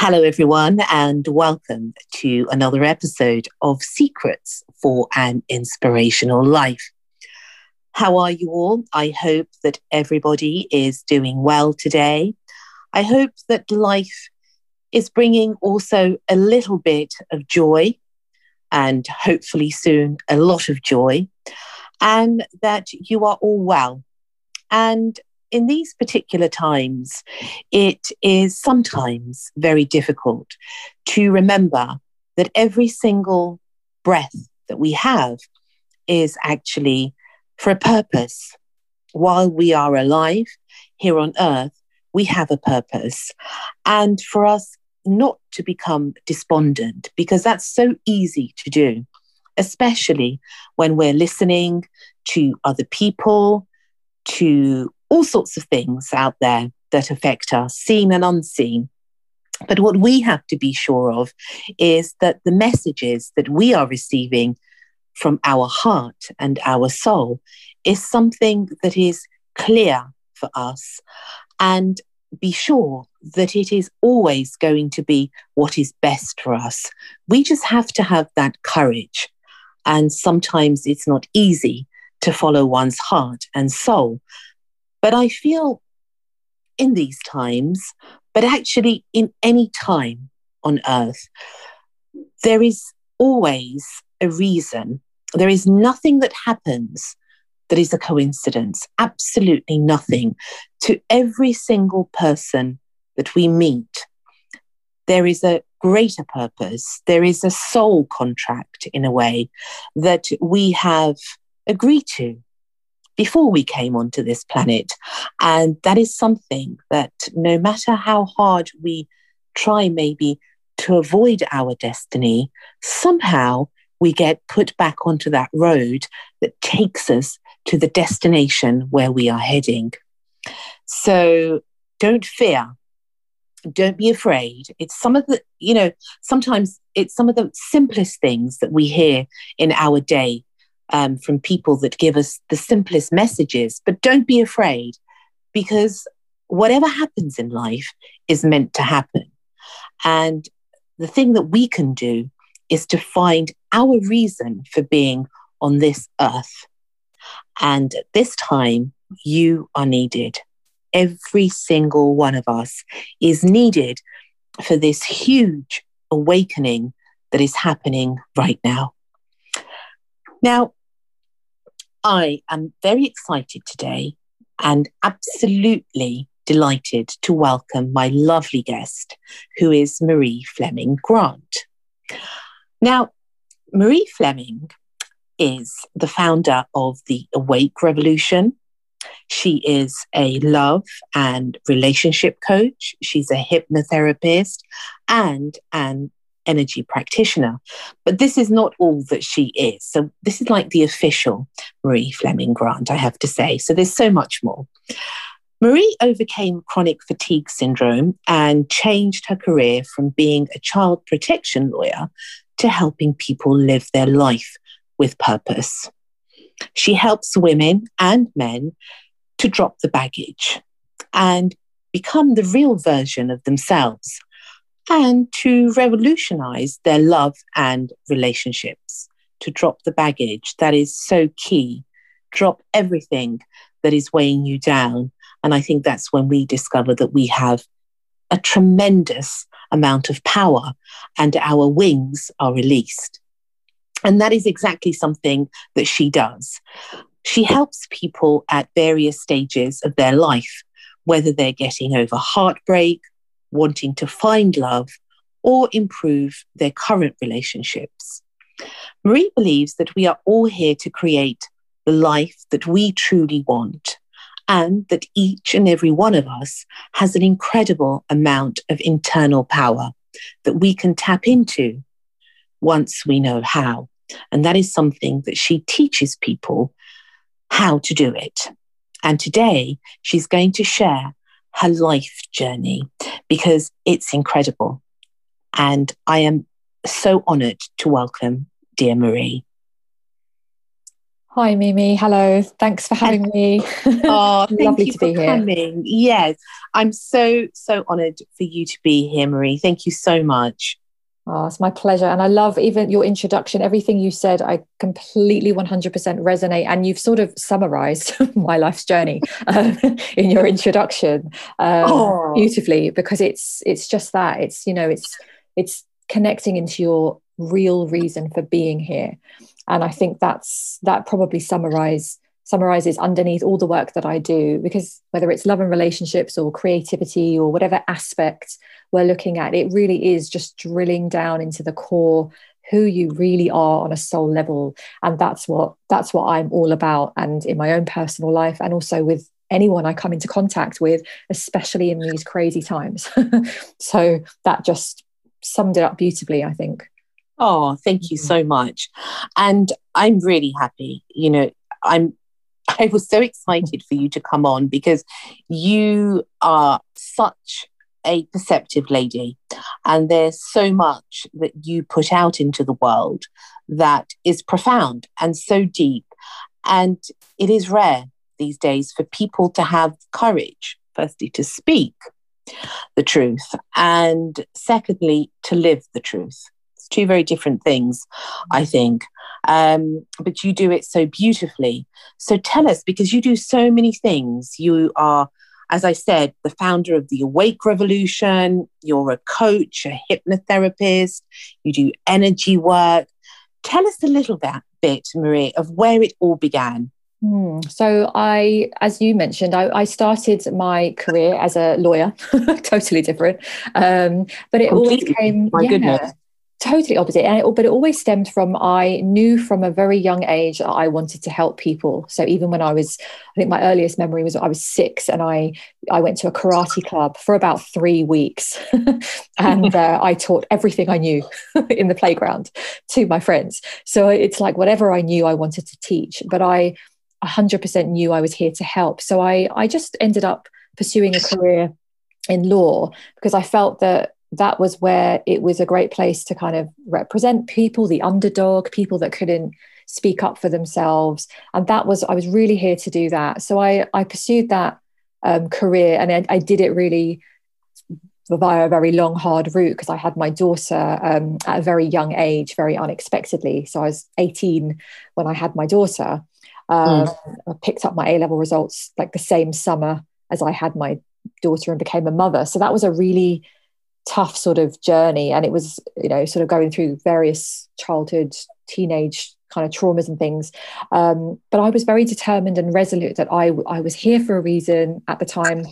Hello, everyone, and welcome to another episode of Secrets for an Inspirational Life. How are you all? I hope that everybody is doing well today. I hope that life is bringing also a little bit of joy and hopefully soon a lot of joy, and that you are all well. And in these particular times, it is sometimes very difficult to remember that every single breath that we have is actually for a purpose. While we are alive here on earth, we have a purpose. And for us not to become despondent, because that's so easy to do, especially when we're listening to other people, to all sorts of things out there that affect us, seen and unseen. But what we have to be sure of is that the messages that we are receiving from our heart and our soul is something that is clear for us and be sure that it is always going to be what is best for us. We just have to have that courage. And sometimes it's not easy to follow one's heart and soul. But I feel in these times, but actually in any time on earth, there is always a reason. There is nothing that happens that is a coincidence, absolutely nothing. To every single person that we meet, there is a greater purpose. There is a soul contract in a way that we have agreed to before we came onto this planet. And that is something that no matter how hard we try, maybe to avoid our destiny, somehow we get put back onto that road that takes us to the destination where we are heading. So don't fear. Don't be afraid. It's some of the, you know, sometimes it's some of the simplest things that we hear in our day um, from people that give us the simplest messages. But don't be afraid because whatever happens in life is meant to happen. And the thing that we can do is to find our reason for being on this earth. And at this time, you are needed. Every single one of us is needed for this huge awakening that is happening right now. Now, I am very excited today and absolutely delighted to welcome my lovely guest, who is Marie Fleming Grant. Now, Marie Fleming is the founder of the Awake Revolution. She is a love and relationship coach. She's a hypnotherapist and an energy practitioner. But this is not all that she is. So, this is like the official Marie Fleming Grant, I have to say. So, there's so much more. Marie overcame chronic fatigue syndrome and changed her career from being a child protection lawyer to helping people live their life with purpose. She helps women and men to drop the baggage and become the real version of themselves and to revolutionize their love and relationships, to drop the baggage that is so key, drop everything that is weighing you down. And I think that's when we discover that we have a tremendous amount of power and our wings are released. And that is exactly something that she does. She helps people at various stages of their life, whether they're getting over heartbreak, wanting to find love, or improve their current relationships. Marie believes that we are all here to create the life that we truly want, and that each and every one of us has an incredible amount of internal power that we can tap into once we know how. And that is something that she teaches people how to do it. And today she's going to share her life journey because it's incredible. And I am so honored to welcome dear Marie. Hi, Mimi. Hello. Thanks for having me. Oh, lovely to be here. Coming. Yes, I'm so, so honored for you to be here, Marie. Thank you so much. Oh, it's my pleasure. And I love even your introduction. Everything you said, I completely 100% resonate. And you've sort of summarized my life's journey um, in your introduction um, oh. beautifully because it's it's just that. It's, you know, it's it's connecting into your real reason for being here. And I think that's that probably summarize summarizes underneath all the work that I do because whether it's love and relationships or creativity or whatever aspect we're looking at, it really is just drilling down into the core who you really are on a soul level and that's what that's what I'm all about and in my own personal life and also with anyone I come into contact with especially in these crazy times so that just summed it up beautifully I think Oh, thank you mm-hmm. so much. And I'm really happy. You know, I'm I was so excited for you to come on because you are such a perceptive lady and there's so much that you put out into the world that is profound and so deep. And it is rare these days for people to have courage firstly to speak the truth and secondly to live the truth two very different things, I think. Um, but you do it so beautifully. So tell us, because you do so many things. You are, as I said, the founder of the Awake Revolution. You're a coach, a hypnotherapist. You do energy work. Tell us a little bit, Marie, of where it all began. Hmm. So I, as you mentioned, I, I, started my career as a lawyer, totally different. Um, but it Completely. always came. My yeah, goodness totally opposite. And it, but it always stemmed from i knew from a very young age that i wanted to help people. So even when i was i think my earliest memory was i was six and i i went to a karate club for about three weeks. And uh, i taught everything i knew in the playground to my friends. So it's like whatever i knew i wanted to teach but i 100% knew i was here to help. So i i just ended up pursuing a career in law because i felt that that was where it was a great place to kind of represent people, the underdog, people that couldn't speak up for themselves. And that was, I was really here to do that. So I, I pursued that um, career and I, I, did it really via a very long, hard route because I had my daughter um, at a very young age, very unexpectedly. So I was 18 when I had my daughter. Um, mm. I picked up my A level results like the same summer as I had my daughter and became a mother. So that was a really tough sort of journey. And it was you know sort of going through various childhood teenage kind of traumas and things. Um, but i was very determined and resolute that I, I was here for a reason at the time.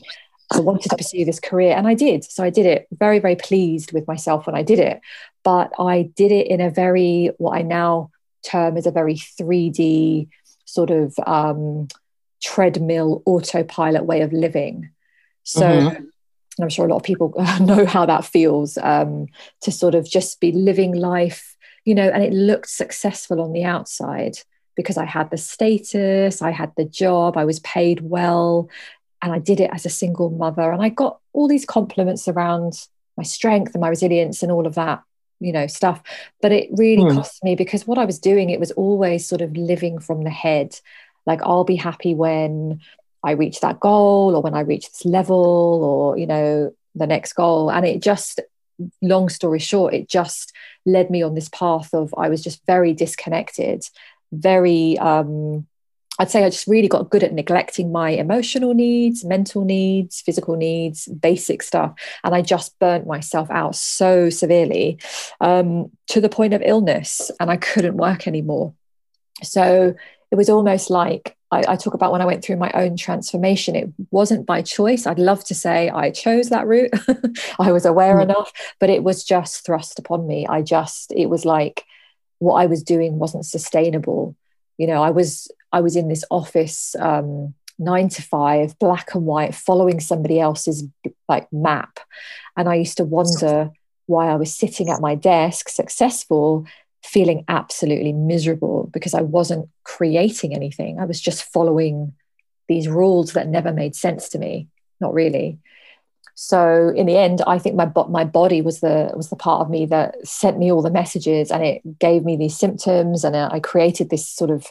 I wanted to pursue this career and i did. So i did it very very pleased with myself when i did it. But i did it in a very what i now term as a very 3d sort of um, treadmill autopilot way of living. So mm-hmm and I'm sure a lot of people know how that feels um, to sort of just be living life, you know, and it looked successful on the outside because I had the status, I had the job, I was paid well, and I did it as a single mother. And I got all these compliments around my strength and my resilience and all of that, you know, stuff. But it really mm. cost me because what I was doing, it was always sort of living from the head. Like, I'll be happy when I reach that goal or when I reach this level or, you know, the next goal. And it just, long story short, it just led me on this path of I was just very disconnected, very, um, I'd say I just really got good at neglecting my emotional needs, mental needs, physical needs, basic stuff. And I just burnt myself out so severely um, to the point of illness and I couldn't work anymore. So it was almost like I, I, talk about when I went through my own transformation. It wasn't by choice. I'd love to say I chose that route. I was aware mm. enough, but it was just thrust upon me. I just, it was like what I was doing wasn't sustainable. You know, I was I was in this office um, nine to five, black and white, following somebody else's like map, and I used to wonder why I was sitting at my desk, successful, feeling absolutely miserable because I wasn't creating anything. I was just following these rules that never made sense to me. Not really. So in the end, I think my my body was the was the part of me that sent me all the messages, and it gave me these symptoms, and I created this sort of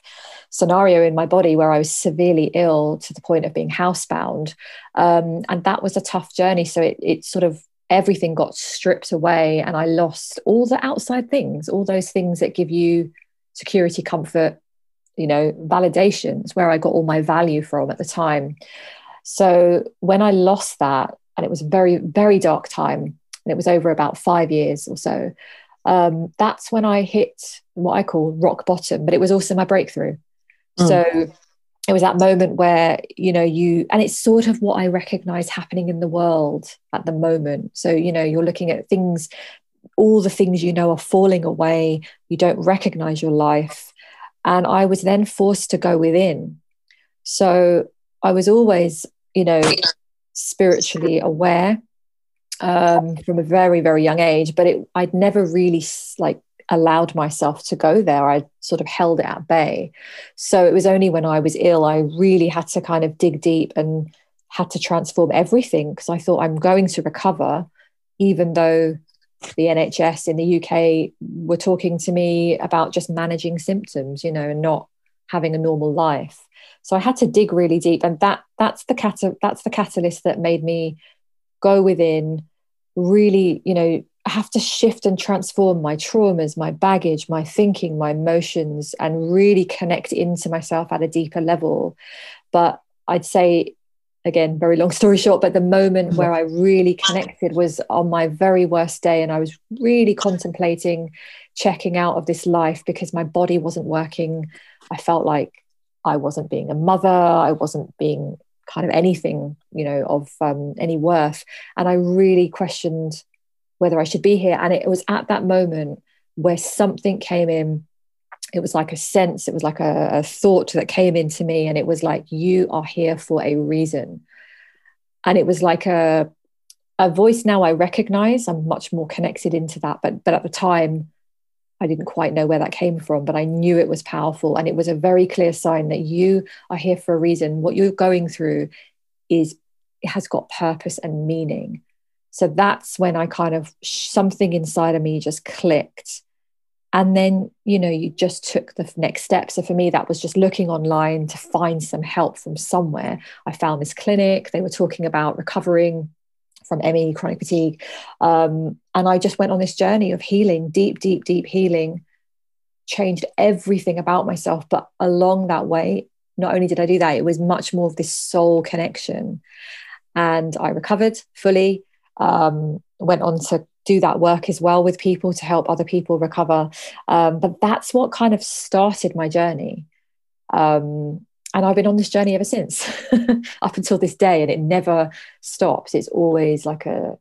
scenario in my body where I was severely ill to the point of being housebound, um, and that was a tough journey. So it it sort of everything got stripped away, and I lost all the outside things, all those things that give you security, comfort, you know, validations, where I got all my value from at the time. So when I lost that, and it was a very very dark time and it was over about five years or so um, that's when i hit what i call rock bottom but it was also my breakthrough mm. so it was that moment where you know you and it's sort of what i recognize happening in the world at the moment. So you know you're looking at things all the things you know are falling away. You don't recognize your life. And i was then forced to go within. So i was always you know spiritually aware um, from a very very young age but it i'd never really like allowed myself to go there. I sort of held it at bay. So it was only when i was ill i really had to kind of dig deep and had to transform everything because i thought i'm going to recover even though the nhs in the uk were talking to me about just managing symptoms you know and not having a normal life. So I had to dig really deep, and that that's the cat that's the catalyst that made me go within, really, you know, have to shift and transform my traumas, my baggage, my thinking, my emotions, and really connect into myself at a deeper level. But I'd say again, very long story short, but the moment where I really connected was on my very worst day. And I was really contemplating checking out of this life because my body wasn't working. I felt like I wasn't being a mother, I wasn't being kind of anything, you know, of um, any worth. And I really questioned whether I should be here. And it was at that moment where something came in. It was like a sense, it was like a, a thought that came into me. And it was like, you are here for a reason. And it was like a, a voice now I recognize. I'm much more connected into that. But, but at the time, I didn't quite know where that came from, but I knew it was powerful. And it was a very clear sign that you are here for a reason. What you're going through is, it has got purpose and meaning. So that's when I kind of, something inside of me just clicked. And then, you know, you just took the next step. So for me, that was just looking online to find some help from somewhere. I found this clinic. They were talking about recovering from ME, chronic fatigue. Um, and I just went on this journey of healing, deep, deep, deep healing, changed everything about myself. But along that way, not only did I do that, it was much more of this soul connection. And I recovered fully, um, went on to do that work as well with people to help other people recover. Um, but that's what kind of started my journey. Um, and I've been on this journey ever since, up until this day, and it never stops. It's always like a,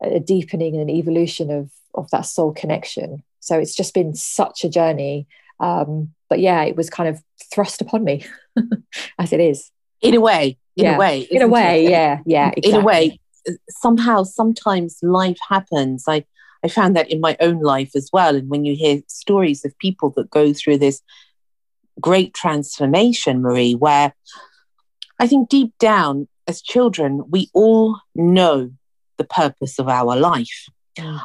a deepening and an evolution of of that soul connection. So it's just been such a journey. Um, but yeah, it was kind of thrust upon me, as it is. In a way, in yeah. a way, in a way, it? yeah, yeah. Exactly. In a way, somehow, sometimes life happens. I I found that in my own life as well. And when you hear stories of people that go through this great transformation, Marie, where I think deep down as children, we all know the purpose of our life.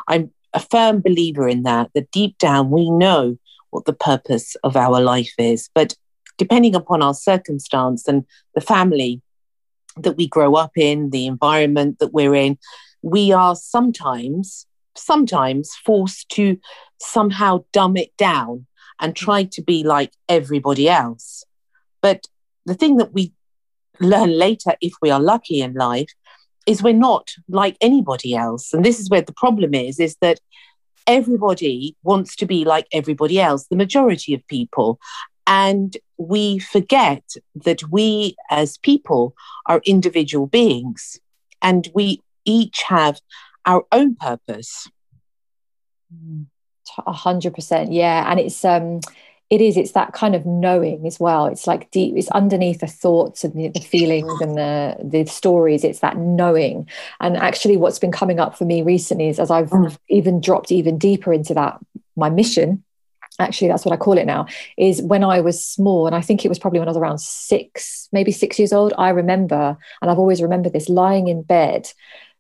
I'm a firm believer in that, that deep down we know what the purpose of our life is. But depending upon our circumstance and the family that we grow up in, the environment that we're in, we are sometimes, sometimes forced to somehow dumb it down and try to be like everybody else. But the thing that we learn later, if we are lucky in life, is we're not like anybody else. And this is where the problem is, is that everybody wants to be like everybody else, the majority of people. And we forget that we as people are individual beings and we each have our own purpose. A hundred percent, yeah. And it's um it is it's that kind of knowing as well it's like deep it's underneath the thoughts and the, the, feelings and the the stories it's that knowing and actually what's been coming up for me recently is as i've mm. even dropped even deeper into that my mission actually that's what i call it now is when i was small and i think it was probably when i was around six maybe six years old i remember and i've always remembered this lying in bed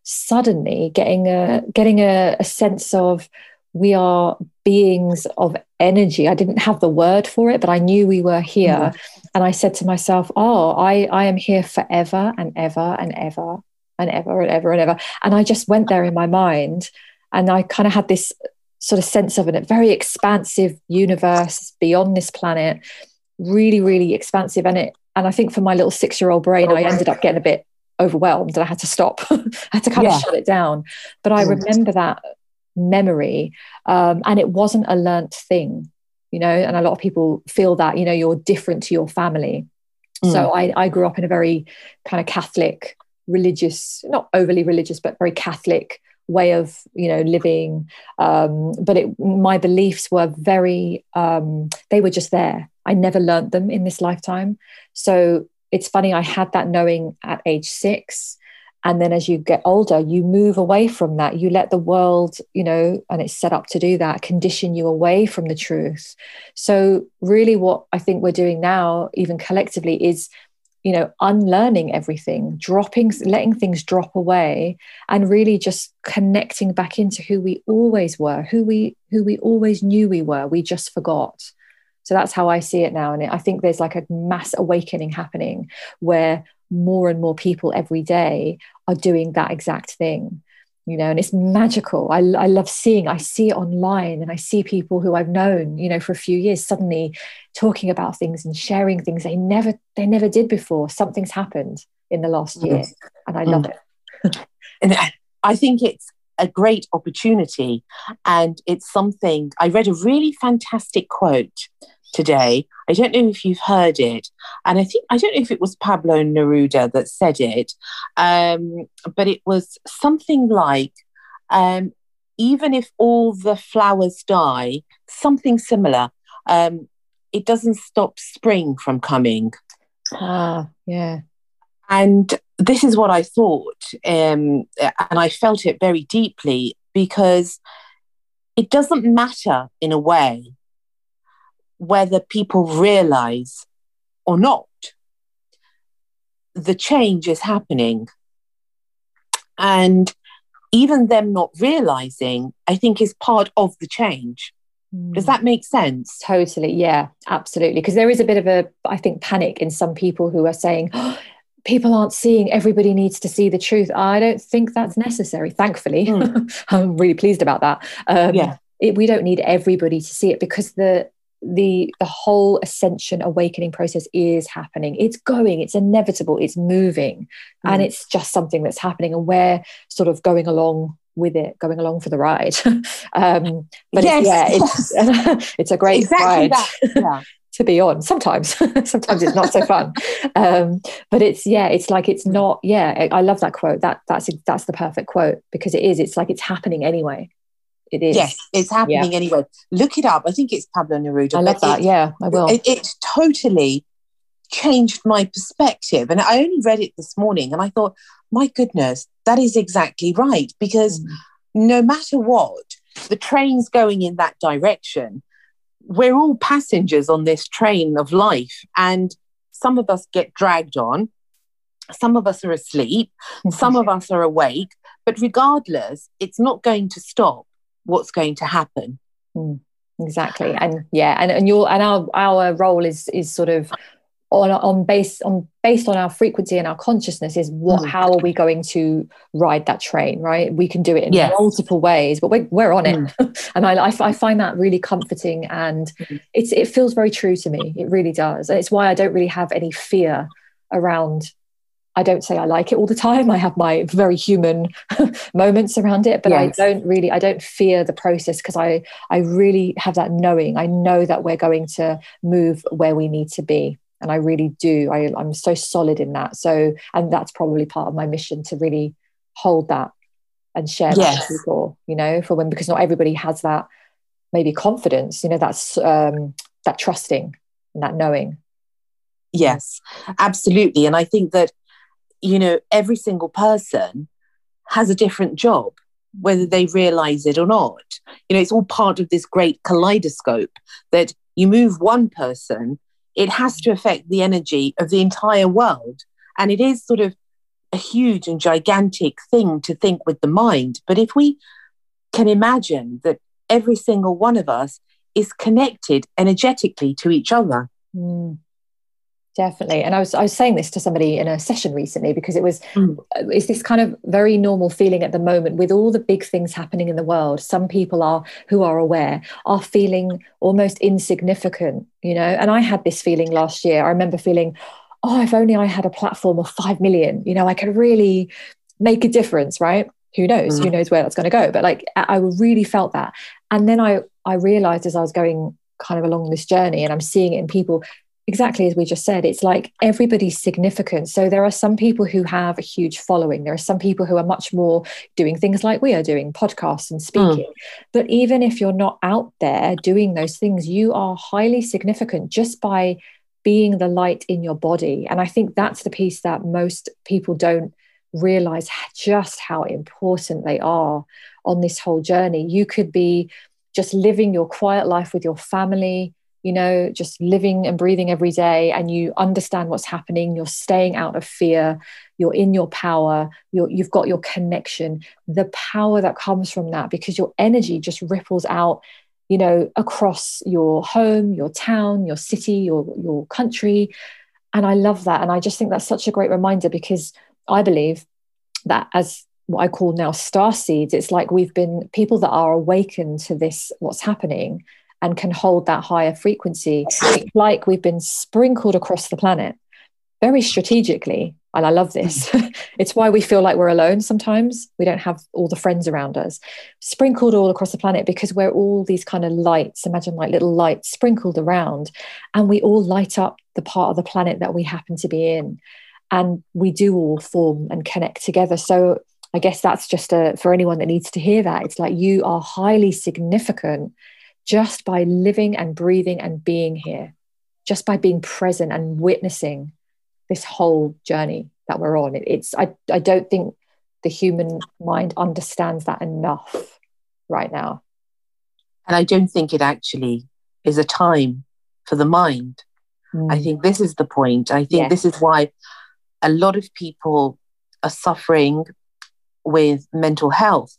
suddenly getting a getting a, a sense of we are beings of energy. I didn't have the word for it, but I knew we were here. Mm-hmm. And I said to myself, Oh, I, I am here forever and ever and ever and ever and ever and ever. And I just went there in my mind. And I kind of had this sort of sense of a very expansive universe beyond this planet, really, really expansive. And it, and I think for my little six year old brain, oh, I ended up getting a bit overwhelmed and I had to stop. I had to kind yeah. of shut it down. But I remember that memory um, and it wasn't a learnt thing you know and a lot of people feel that you know you're different to your family mm. so I, I grew up in a very kind of catholic religious not overly religious but very catholic way of you know living. Um, but it, my beliefs were very um, they were just there. I never learnt them in this lifetime. So it's funny i had that knowing at age six. And then as you get older you move away from that. You let the world you know and it's set up to do that condition you away from the truth. So really what i think we're doing now even collectively is you know unlearning everything dropping letting things drop away and really just connecting back into who we always were who we who we always knew we were. We just forgot. So that's how i see it now. And i think there's like a mass awakening happening where more and more people every day are doing that exact thing you know and it's magical. I, I love seeing i see it online and i see people who i've known you know for a few years suddenly talking about things and sharing things they never they never did before. Something's happened in the last year and i love mm. it. And i think it's a great opportunity and it's something i read a really fantastic quote today. I don't know if you've heard it, and I think I don't know if it was Pablo Neruda that said it, um, but it was something like, um, "Even if all the flowers die, something similar. Um, it doesn't stop spring from coming." Ah, yeah. And this is what I thought, um, and I felt it very deeply because it doesn't matter in a way whether people realize or not, the change is happening. And even them not realizing, I think, is part of the change. Does that make sense? Totally. Yeah, absolutely. Because there is a bit of a, I think, panic in some people who are saying, oh, people aren't seeing, everybody needs to see the truth. I don't think that's necessary, thankfully. Mm. I'm really pleased about that. Um, yeah. It, we don't need everybody to see it because the the the whole ascension awakening process is happening. It's going it's inevitable it's moving mm. and it's just something that's happening and we're sort of going along with it going along for the ride. Um but yes, yeah yes. it's it's a great exactly ride yeah. to be on sometimes. Sometimes it's not so fun. Um but it's yeah it's like it's not yeah i love that quote. That that's that's the perfect quote because it is it's like it's happening anyway it is. Yes, it's happening yeah. anyway. Look it up. I think it's Pablo Neruda. I love that. It, yeah, I will. It, it, totally changed my perspective. And I only read it this morning and I thought, my goodness, that is exactly right. Because mm. no matter what, the train's going in that direction. We're all passengers on this train of life. And some of us get dragged on. Some of us are asleep. some of us are awake. But regardless, it's not going to stop what's going to happen. Mm, exactly. And yeah, and, and your and our our role is is sort of on on base on based on our frequency and our consciousness is what mm. how are we going to ride that train right we can do it in yes. multiple ways but we're, we're on mm. it and I, I find that really comforting and mm. it's it feels very true to me it really does and it's why i don't really have any fear around I don't say I like it all the time. I have my very human moments around it, but yes. I don't really, I don't fear the process because I, I really have that knowing. I know that we're going to move where we need to be and i really do I, i'm so solid in that so and that's probably part of my mission to really hold that and share yes. that with people you know for when because not everybody has that maybe confidence you know that's um that trusting and that knowing yes absolutely and i think that you know every single person has a different job whether they realize it or not you know it's all part of this great kaleidoscope that you move one person it has to affect the energy of the entire world. And it is sort of a huge and gigantic thing to think with the mind. But if we can imagine that every single one of us is connected energetically to each other. Mm. Definitely. And I was I was saying this to somebody in a session recently because it was mm. it's this kind of very normal feeling at the moment with all the big things happening in the world. Some people are who are aware are feeling almost insignificant, you know. And I had this feeling last year. I remember feeling, oh, if only I had a platform of 5 million, you know, I could really make a difference, right? Who knows? Mm. Who knows where that's going to go? But like I really felt that. And then I I realized as I was going kind of along this journey and I'm seeing it in people exactly as we just said, it's like everybody's significant. So there are some people who have a huge following. There are some people who are much more doing things like we are doing, podcasts and speaking. Mm. But even if you're not out there doing those things, you are highly significant just by being the light in your body. And I think that's the piece that most people don't realize just how important they are on this whole journey. You could be just living your quiet life with your family you know, just living and breathing every day, and you understand what's happening, you're staying out of fear, you're in your power, you you've got your connection, the power that comes from that, because your energy just ripples out, you know, across your home, your town, your city, your, your country. And I love that. And I just think that's such a great reminder because I believe that as what I call now star seeds, it's like we've been people that are awakened to this, what's happening and can hold that higher frequency. It's like we've been sprinkled across the planet very strategically. And I love this. Mm. it's why we feel like we're alone sometimes. We don't have all the friends around us, sprinkled all across the planet because we're all these kind of lights. Imagine like little lights sprinkled around, and we all light up the part of the planet that we happen to be in. And we do all form and connect together. So I guess that's just a, for anyone that needs to hear that. It's like you are highly significant just by living and breathing and being here, just by being present and witnessing this whole journey that we're on. It's I, I don't think the human mind understands that enough right now. And I don't think it actually is a time for the mind. Mm. I think this is the point. I think yes. this is why a lot of people are suffering with mental health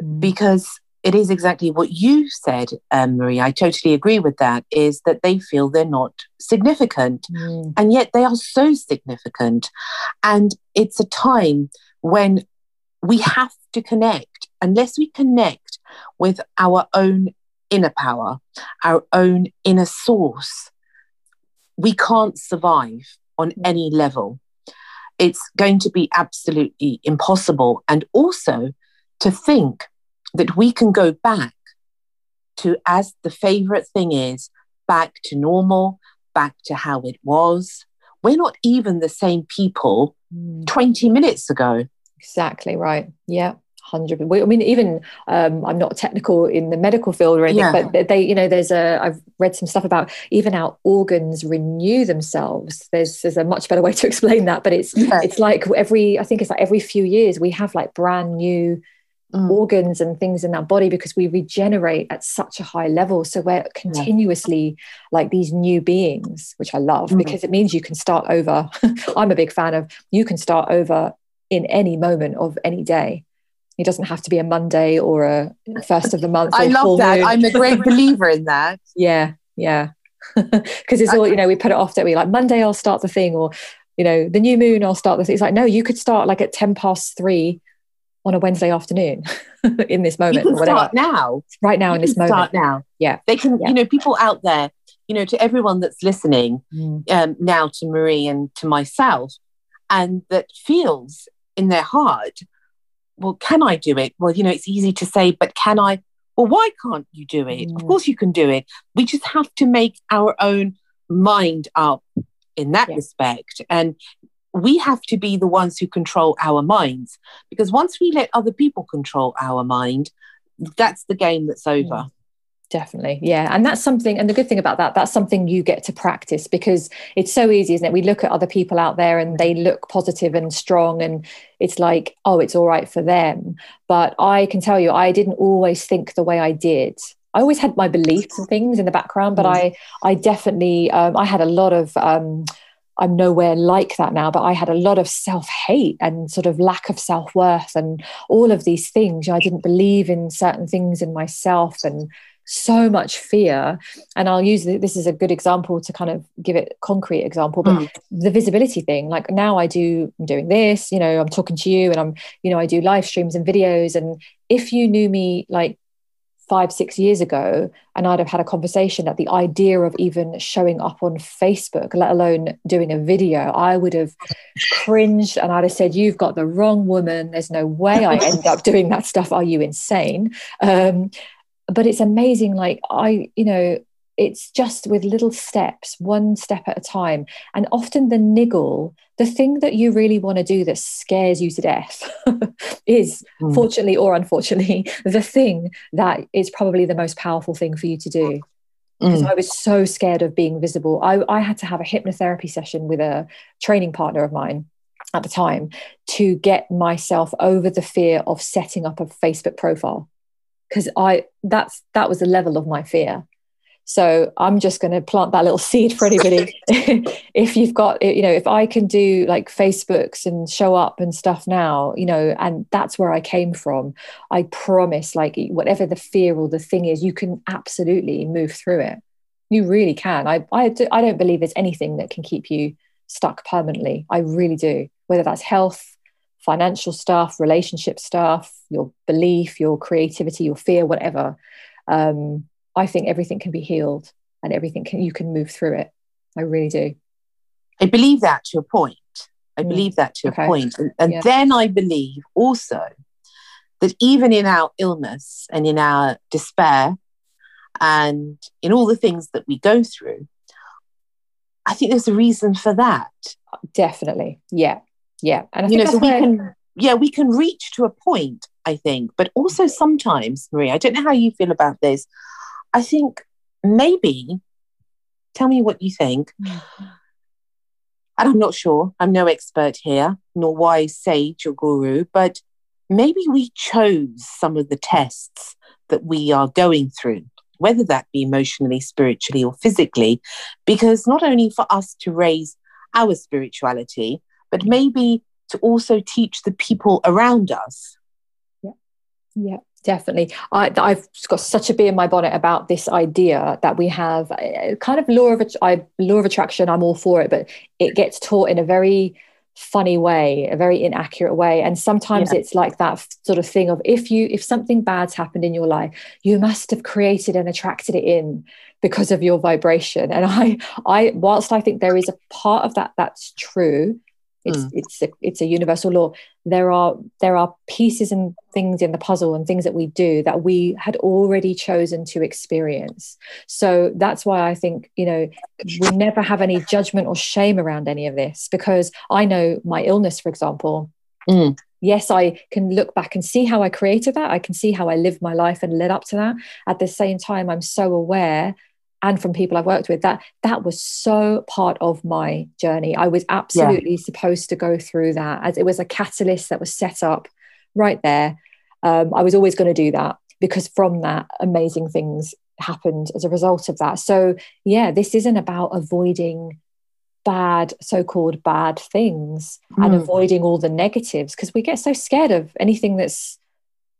mm. because it is exactly what you said, um, Marie. I totally agree with that. Is that they feel they're not significant, mm. and yet they are so significant. And it's a time when we have to connect. Unless we connect with our own inner power, our own inner source, we can't survive on mm. any level. It's going to be absolutely impossible. And also to think that we can go back to, as the favorite thing is, back to normal, back to how it was. We're not even the same people mm. 20 minutes ago. Exactly right. Yeah. 100 i mean even um, i'm not technical in the medical field or anything yeah. but they you know there's a i've read some stuff about even our organs renew themselves there's there's a much better way to explain that but it's yeah. it's like every i think it's like every few years we have like brand new mm. organs and things in our body because we regenerate at such a high level. So we're continuously yeah. like these new beings, which I love mm. because it means you can start over. I'm a big fan of you can start over in any moment of any day. It doesn't have to be a Monday or a first of the month. I love that. Moon. I'm a great believer in that. Yeah, yeah. because it's all you know we put it off that we like monday i'll start the thing or you know the new moon i'll start the thing it's like no you could start like at 10 past 3 on a wednesday afternoon in this moment you can start now. Right now you in this moment. start now. Yeah. They can yeah. you know people out there you know to everyone that's listening Mm. um, now to marie and to myself and that feels in their heart well can i do it? Well you know it's easy to say but can i? Well why can't you do it? Of Mm. course you can do it. We just have to make our own mind up in that Yeah. respect. And we have to be the ones who control our minds because once we let other people control our mind that's the game that's over Definitely. Yeah. And that's something, and the good thing about that, that's something you get to practice because it's so easy, isn't it? We look at other people out there and they look positive and strong, and it's like, oh, it's all right for them. But I can tell you, I didn't always think the way I did. I always had my beliefs and things in the background, but Mm. I, I definitely, um, I had a lot of, um, I'm nowhere like that now, but I had a lot of self hate and sort of lack of self worth and all of these things. You know, I didn't believe in certain things in myself and so much fear. And I'll use this as a good example to kind of give it concrete example, but Mm. the visibility thing, like now I do, I'm doing this, you know, I'm talking to you and I'm, you know, I do live streams and videos. And if you knew me like five, six years ago, and I'd have had a conversation that the idea of even showing up on Facebook, let alone doing a video, I would have cringed and I'd have said, You've got the wrong woman. There's no way I end up doing that stuff. Are you insane? Um, but it's amazing. Like, I, you know, it's just with little steps, one step at a time. And often the niggle, the thing that you really want to do that scares you to death is Mm. fortunately or unfortunately, the thing that is probably the most powerful thing for you to do. Because Mm. I was so scared of being visible. I, I had to have a hypnotherapy session with a training partner of mine at the time to get myself over the fear of setting up a Facebook profile. Because I that's that was the level of my fear. So I'm just going to plant that little seed for anybody. if you've got, you know, if I can do like Facebooks and show up and stuff now, you know, and that's where I came from, I promise, like whatever the fear or the thing is, you can absolutely move through it. You really can. I, I, do, I don't believe there's anything that can keep you stuck permanently. I really do. Whether that's health, financial stuff, relationship stuff, your belief, your creativity, your fear, whatever. Um, I think everything can be healed and everything can you can move through it. I really do. I believe that to a point. I Mm. believe that to Okay. a point. And, and Yeah. then I believe also that even in our illness and in our despair and in all the things that we go through, I think there's a reason for that. Definitely. Yeah. Yeah. And I you think know, so we can, yeah, we can reach to a point, I think, but also sometimes, Maria, I don't know how you feel about this. I think maybe, tell me what you think. And I'm not sure, I'm no expert here, nor wise sage or guru, but maybe we chose some of the tests that we are going through, whether that be emotionally, spiritually, or physically, because not only for us to raise our spirituality, but maybe to also teach the people around us. Yeah, definitely. I, I've got such a bee in my bonnet about this idea that we have uh, kind of law of I, law of attraction. I'm all for it, but it gets taught in a very funny way, a very inaccurate way, and sometimes Yeah. it's like that sort of thing of if you if something bad's happened in your life, you must have created and attracted it in because of your vibration. And I, I, whilst I think there is a part of that that's true, it's Mm. it's a, it's a universal law. There are there are pieces and things in the puzzle and things that we do that we had already chosen to experience. So that's why I think you know we never have any judgment or shame around any of this because I know my illness, for example. Mm. Yes, I can look back and see how I created that. I can see how I lived my life and led up to that. At the same time, I'm so aware and from people I've worked with that that was so part of my journey. I was absolutely supposed to go through that as it was a catalyst that was set up right there. Um, I was always going to do that because from that, amazing things happened as a result of that. So, yeah, this isn't about avoiding bad, so called bad things and Mm. avoiding all the negatives because we get so scared of anything that's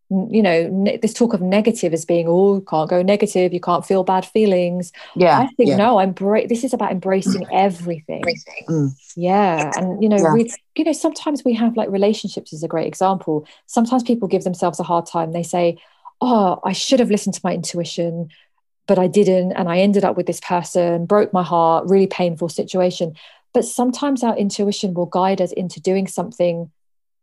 you know ne- this talk of negative as being oh can't go negative you can't feel bad feelings. Yeah i think yeah. no i'm bra- this is about embracing everything. Mm. yeah and you know Yeah. we you know sometimes we have like relationships is a great example. Sometimes people give themselves a hard time. They say oh i should have listened to my intuition but i didn't and i ended up with this person broke my heart really painful situation. But sometimes our intuition will guide us into doing something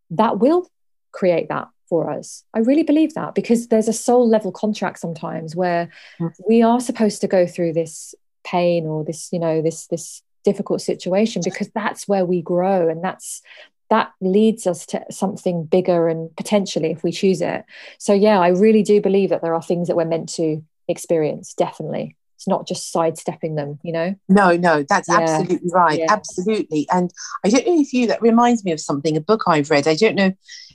that will create that for us. I really believe that because there's a soul level contract sometimes where we are supposed to go through this pain or this, you know, this this difficult situation because that's where we grow and that's that leads us to something bigger and potentially if we choose it. So yeah, I really do believe that there are things that we're meant to experience, definitely. It's not just sidestepping them, you know? No, no, that's Yeah. absolutely right. Yeah. Absolutely. And I don't know if you, that reminds me of something, a book I've read. I don't know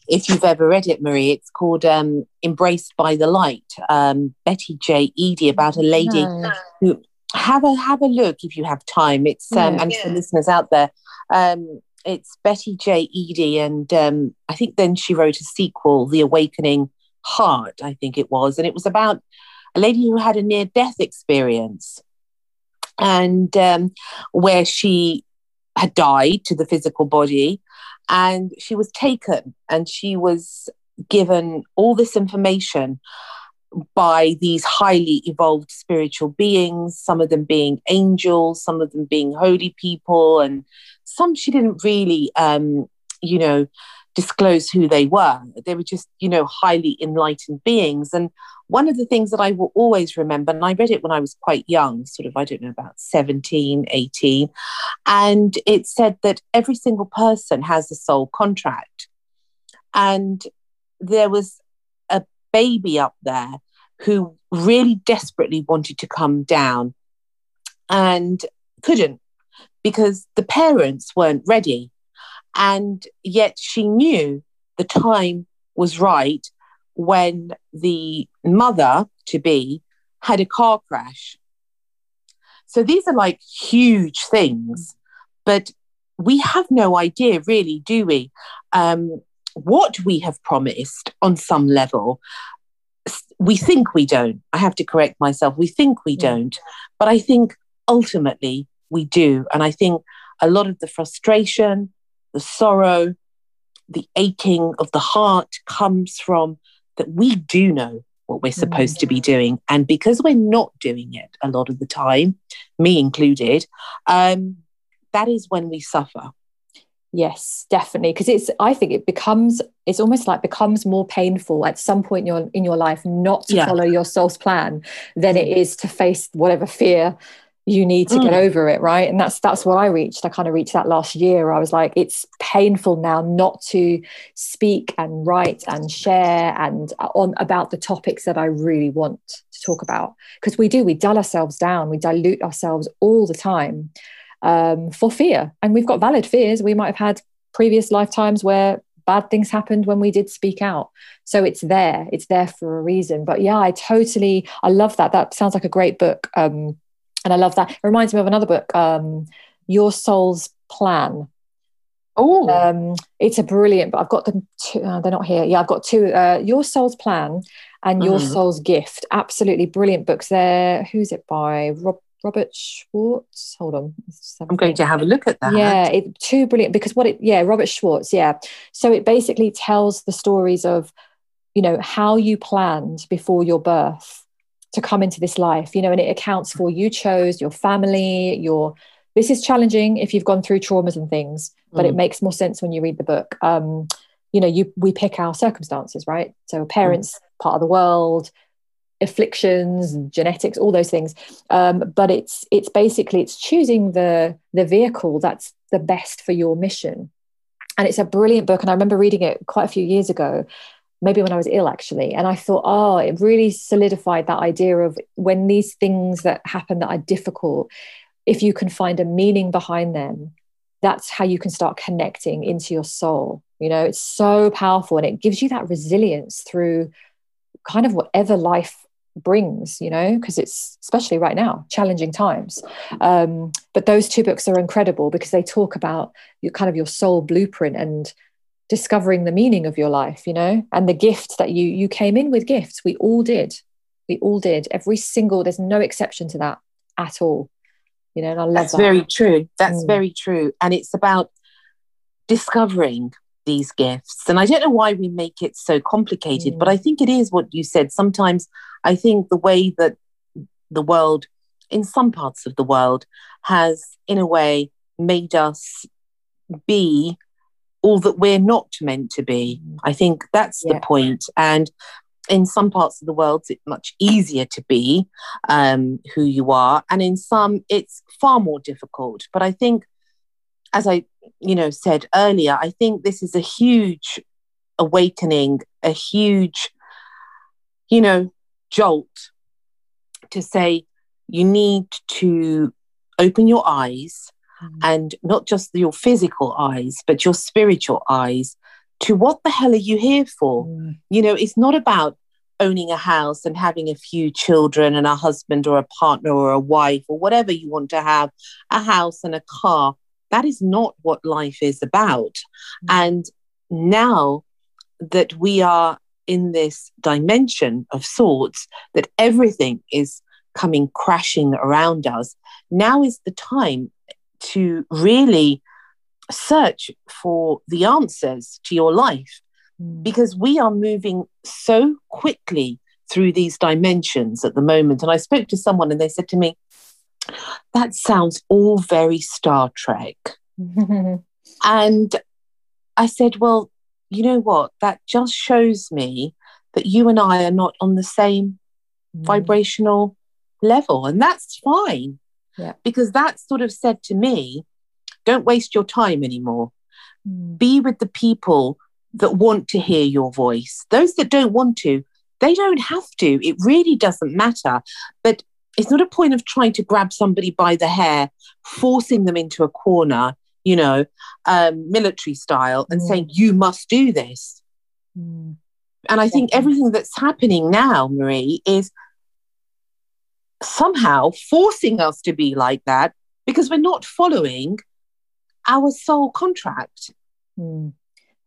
if you've ever read it, Marie. It's called um, Embraced by the Light, um, Betty J. Eadie, about a lady. No. Have a have a look if you have time. It's um, Yeah. and for listeners out there, um, it's Betty J. Eadie, and um, I think then she wrote a sequel, The Awakening Heart. I think it was, and it was about a lady who had a near death experience, and um, where she had died to the physical body, and she was taken, and she was given all this information by these highly evolved spiritual beings, some of them being angels, some of them being holy people, and some she didn't really, um, you know, disclose who they were. They were just, you know, highly enlightened beings. And one of the things that I will always remember, and I read it when I was quite young, sort of, I don't know, about 17, 18, and it said that every single person has a soul contract. And there was a baby up there who really desperately wanted to come down and couldn't because the parents weren't ready. And yet she knew the time was right when the mother to be had a car crash. So these are like huge things, but we have no idea, really, do we? Um, what we have promised on some level. We think we don't. I have to correct myself. We think we don't, but I think ultimately we do. And I think a lot of the frustration, the sorrow, the aching of the heart comes from that we do know what we're supposed to be doing. And because we're not doing it a lot of the time, me included, um, that is when we suffer. Yes, definitely. Because it's, I think it becomes, it's almost like becomes more painful at some point in your in your life not to Yeah. follow your soul's plan than it is to face whatever fear you need to get Mm. over it, right? And that's that's what I reached. I kind of reached that last year. I was like, it's painful now not to speak and write and share and uh, on about the topics that I really want to talk about because we do we dull ourselves down, we dilute ourselves all the time um, for fear. And we've got valid fears. We might have had previous lifetimes where bad things happened when we did speak out. So it's there. It's there for a reason. But yeah, I totally, I love that. That sounds like a great book. Um, and I love that. It reminds me of another book, um, Your Soul's Plan. Oh, Um, it's a brilliant, but I've got them two, uh, they're not here. Yeah, I've got two, uh, Your Soul's Plan and Your Mhm. Soul's Gift. Absolutely brilliant books. They're, who's it by? Rob, Robert Schwartz. Hold on. I'm going to have a look at that. Yeah, it, two brilliant because what it yeah, Robert Schwartz, yeah. So it basically tells the stories of, you know, how you planned before your birth to come into this life, you know, and it accounts for you chose your family, your this is challenging if you've gone through traumas and things, but it Mm. makes more sense when you read the book. Um, you know, you we pick our circumstances, right? So parents, part of the world, afflictions, genetics, all those things. Um, but it's it's basically it's choosing the the vehicle that's the best for your mission. And it's a brilliant book. And I remember reading it quite a few years ago, maybe when I was ill actually. And I thought, oh, it really solidified that idea of when these things that happen that are difficult, if you can find a meaning behind them, that's how you can start connecting into your soul. You know, it's so powerful and it gives you that resilience through kind of whatever life brings you know because it's especially right now challenging times um, but those two books are incredible because they talk about your kind of your soul blueprint and discovering the meaning of your life you know and the gift that you you came in with gifts. We all did. We all did. Every single there's no exception to that at all. You know and i love that's that. very true. That's mm. very true. And it's about discovering these gifts. And i don't know why we make it so complicated mm. but i think it is what you said. Sometimes i think the way that the world in some parts of the world has in a way made us be all that we're not meant to be. Mm. I think that's yeah. the point. And in some parts of the world, it's much easier to be um, who you are, and in some, it's far more difficult. But I think, as I, you know, said earlier, I think this is a huge awakening, a huge, you know, jolt to say you need to open your eyes. And not just your physical eyes, but your spiritual eyes to what the hell are you here for? Mm. You know, it's not about owning a house and having a few children and a husband or a partner or a wife or whatever you want to have, a house and a car. That is not what life is about. Mm. And now that we are in this dimension of sorts, that everything is coming crashing around us, now is the time to really search for the answers to your life hmm. because we are moving so quickly through these dimensions at the moment. And I spoke to someone and they said to me, That sounds all very Star Trek. and I said, Well, you know what? That just shows me that you and I are not on the same mm. vibrational level. And that's fine. Yeah. Because that sort of said to me, don't waste your time anymore. Mm. Be with the people that want to hear your voice. Those that don't want to, they don't have to. It really doesn't matter. But it's not a point of trying to grab somebody by the hair, forcing them into a corner, you know, um, military style, and mm. saying, you must do this. Mm. And I think everything that's happening now, Marie, is somehow forcing us to be like that because we're not following our soul contract. Mm,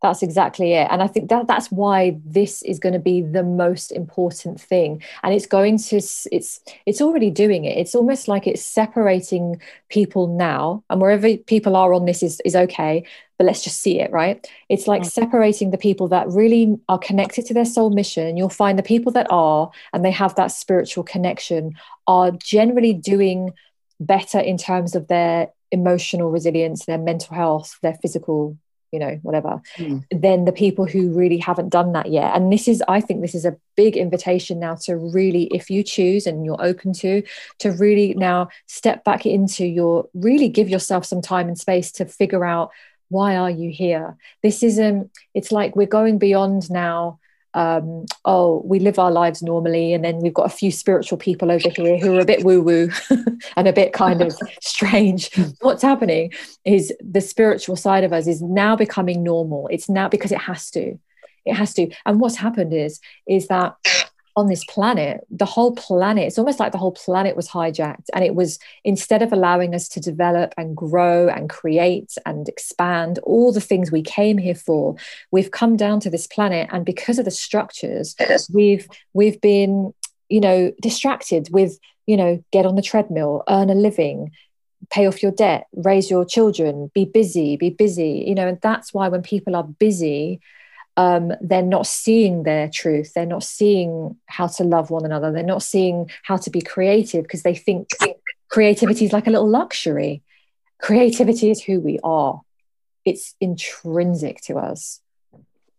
that's exactly it. And I think that that's why this is going to be the most important thing. And it's going to it's it's already doing it. It's almost like it's separating people now. And wherever people are on this is is okay but let's just see it, right? It's like mm. separating the people that really are connected to their soul mission. You'll find the people that are and they have that spiritual connection are generally doing better in terms of their emotional resilience, their mental health, their physical you know whatever mm. than the people who really haven't done that yet and this is i think this is a big invitation now to really if you choose and you're open to to really now step back into your really give yourself some time and space to figure out why are you here this isn't it's like we're going beyond now um, oh, we live our lives normally, and then we've got a few spiritual people over here who are a bit woo woo and a bit kind of strange. What's happening is the spiritual side of us is now becoming normal. It's now because it has to, it has to. And what's happened is is that on this planet, the whole planet, it's almost like the whole planet was hijacked. And it was instead of allowing us to develop and grow and create and expand all the things we came here for, we've come down to this planet. And because of the structures, we've we've been, you know, distracted with, you know, get on the treadmill, earn a living, pay off your debt, raise your children, be busy, be busy, you know, and that's why when people are busy, um, they're not seeing their truth. They're not seeing how to love one another. They're not seeing how to be creative because they think creativity is like a little luxury. Creativity is who we are, it's intrinsic to us.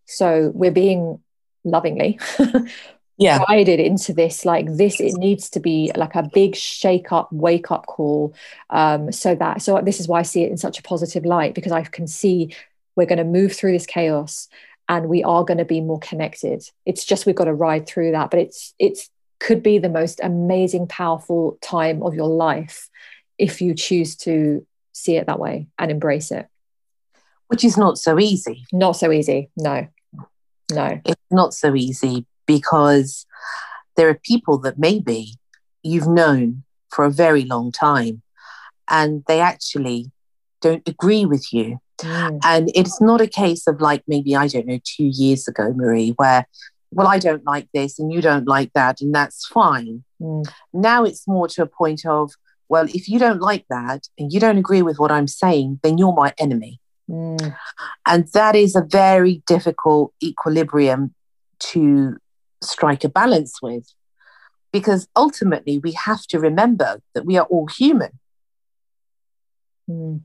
So we're being lovingly yeah. guided into this like this it needs to be like a big shake up wake up call um so that so this is why i see it in such a positive light because i can see we're going to move through this chaos and we are going to be more connected. It's just we've got to ride through that but it's it's could be the most amazing powerful time of your life if you choose to see it that way and embrace it. Which is not so easy. Not so easy no. No. It's not so easy because there are people that maybe you've known for a very long time and they actually don't agree with you Mm. And it's not a case of like maybe, I don't know, two years ago, Marie, where, well, I don't like this and you don't like that, and that's fine. Mm. Now it's more to a point of, well, if you don't like that and you don't agree with what I'm saying, then you're my enemy. Mm. And that is a very difficult equilibrium to strike a balance with because ultimately we have to remember that we are all human. Mm,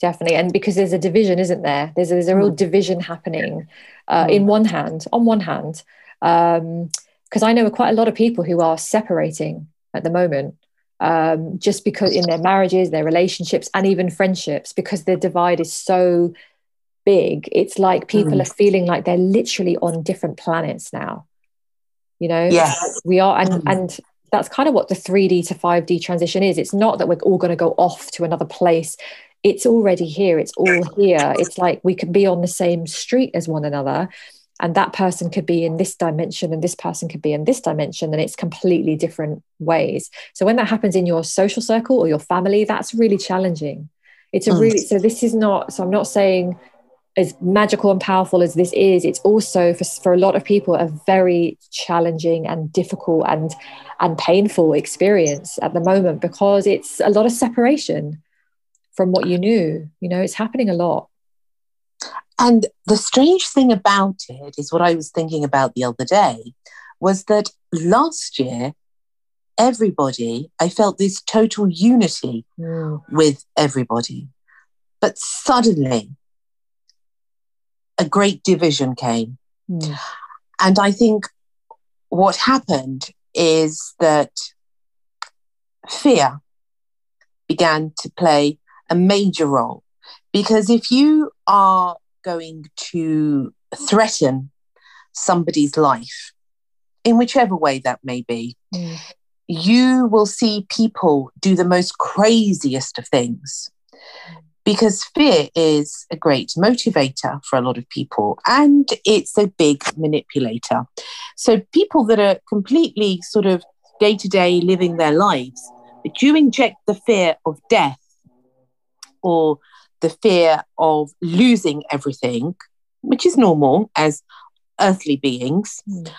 definitely. And because there's a division, isn't there? There's a, there's a real mm. division happening uh, mm. in one hand, on one hand. Because um, I know quite a lot of people who are separating at the moment um, just because in their marriages, their relationships, and even friendships, because the divide is so big, it's like people mm. are feeling like they're literally on different planets now. You know, yes, we are, and mm. and that's kind of what the 3D to 5D transition is. It's not that we're all going to go off to another place. It's already here. It's all here. It's like we can be on the same street as one another and that person could be in this dimension and this person could be in this dimension and it's completely different ways so when that happens in your social circle or your family that's really challenging it's a hmm. really so this is not so i'm not saying as magical and powerful as this is it's also for, for a lot of people a very challenging and difficult and and painful experience at the moment because it's a lot of separation from what you knew you know it's happening a lot and the strange thing about it is what I was thinking about the other day was that last year, everybody, I felt this total unity mm. with everybody. But suddenly, a great division came. Mm. And I think what happened is that fear began to play a major role. Because if you are going to threaten somebody's life, in whichever way that may be, mm. you will see people do the most craziest of things. Because fear is a great motivator for a lot of people and it's a big manipulator. So, people that are completely sort of day to day living their lives, but you inject the fear of death or the fear of losing everything, which is normal as earthly beings, mm.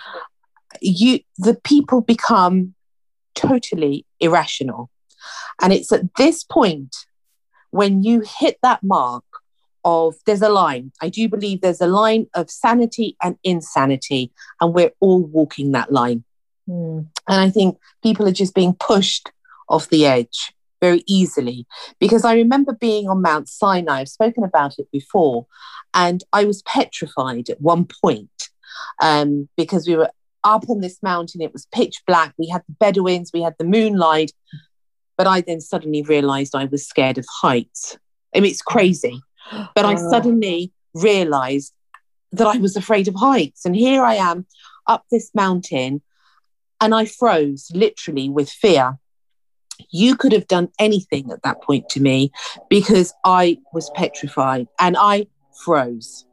you the people become totally irrational. And it's at this point when you hit that mark of there's a line. I do believe there's a line of sanity and insanity, and we're all walking that line. Mm. And I think people are just being pushed off the edge very easily because I remember being on Mount Sinai. I've spoken about it before, and I was petrified at one point um, because we were up on this mountain. It was pitch black. We had the Bedouins, we had the moonlight, but I then suddenly realized I was scared of heights. I mean, it's crazy, but I oh. suddenly realized that I was afraid of heights. And here I am up this mountain, and I froze literally with fear you could have done anything at that point to me because I was petrified and I froze.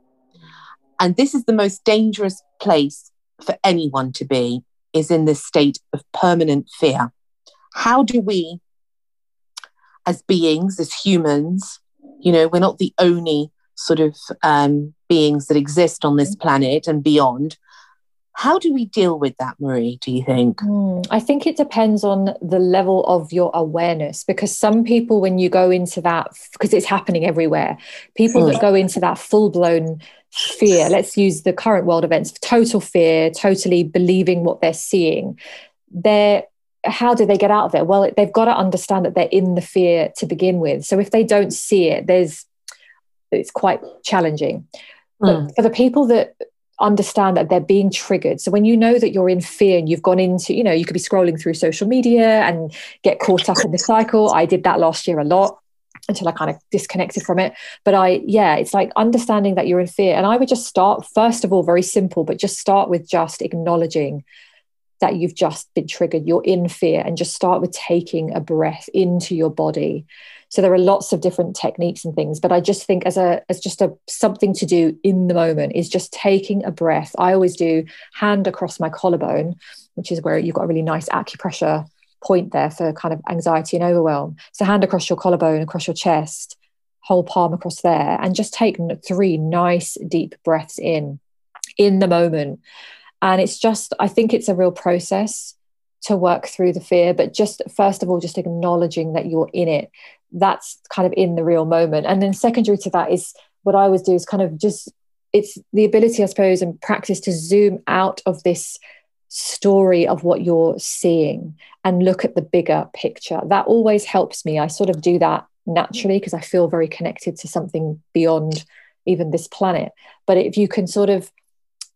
And this is the most dangerous place for anyone to be is in this state of permanent fear. How do we, as beings, as humans, you know, we're not the only sort of um, beings that exist on this planet and beyond. How do we deal with that, Marie, do you think? Mm, I think it depends on the level of your awareness because some people, when you go into that, because it's happening everywhere, people mm. that go into that full blown fear, let's use the current world events, total fear, totally believing what they're seeing, they're how do they get out of it? Well, they've got to understand that they're in the fear to begin with. So if they don't see it, there's it's quite challenging. But mm. for the people that understand that they're being triggered. So when you know that you're in fear and you've gone into, you know, you could be scrolling through social media and get caught up in the cycle. I did that last year a lot until I kind of disconnected from it. But I, yeah, it's like understanding that you're in fear. And I would just start, first of all, very simple, but just start with just acknowledging that you've just been triggered, you're in fear, and just start with taking a breath into your body so there are lots of different techniques and things but i just think as a as just a something to do in the moment is just taking a breath. I always do hand across my collarbone which is where you've got a really nice acupressure point there for kind of anxiety and overwhelm. So hand across your collarbone across your chest whole palm across there and just take three nice deep breaths in in the moment. And it's just i think it's a real process to work through the fear but just first of all just acknowledging that you're in it that's kind of in the real moment. And then secondary to that is what i always do is kind of just it's the ability i suppose and practice to zoom out of this story of what you're seeing and look at the bigger picture. That always helps me. I sort of do that naturally because i feel very connected to something beyond even this planet. But if you can sort of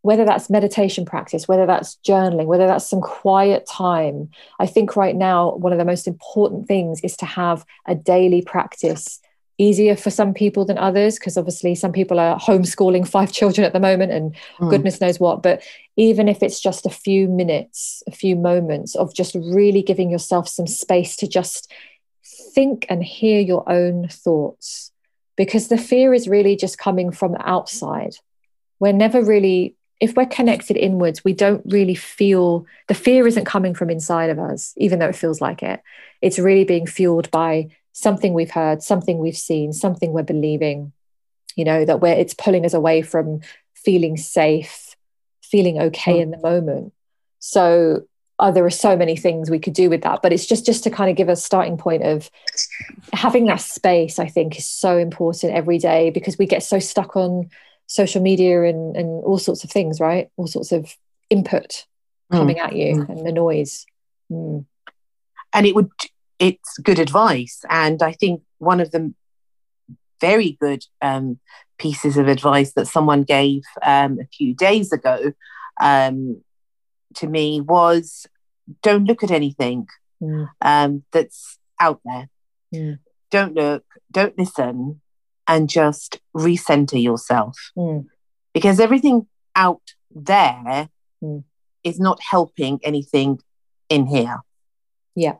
whether that's meditation practice, whether that's journaling, whether that's some quiet time. I think right now, one of the most important things is to have a daily practice. Easier for some people than others, because obviously some people are homeschooling five children at the moment and mm. goodness knows what. But even if it's just a few minutes, a few moments of just really giving yourself some space to just think and hear your own thoughts, because the fear is really just coming from the outside. We're never really if we're connected inwards, we don't really feel the fear isn't coming from inside of us, even though it feels like it. It's really being fueled by something we've heard, something we've seen, something we're believing, you know, that where it's pulling us away from feeling safe, feeling okay mm. in the moment. So uh, there are so many things we could do with that, but it's just just to kind of give a starting point of having that space. I think is so important every day because we get so stuck on social media and, and all sorts of things, right? All sorts of input mm. coming at you mm. and the noise. Mm. And it would, it's good advice. And I think one of the very good um, pieces of advice that someone gave um, a few days ago um, to me was don't look at anything mm. um, that's out there. Mm. Don't look, don't listen, and just recenter yourself. Mm. Because everything out there mm. is not helping anything in here. Yeah.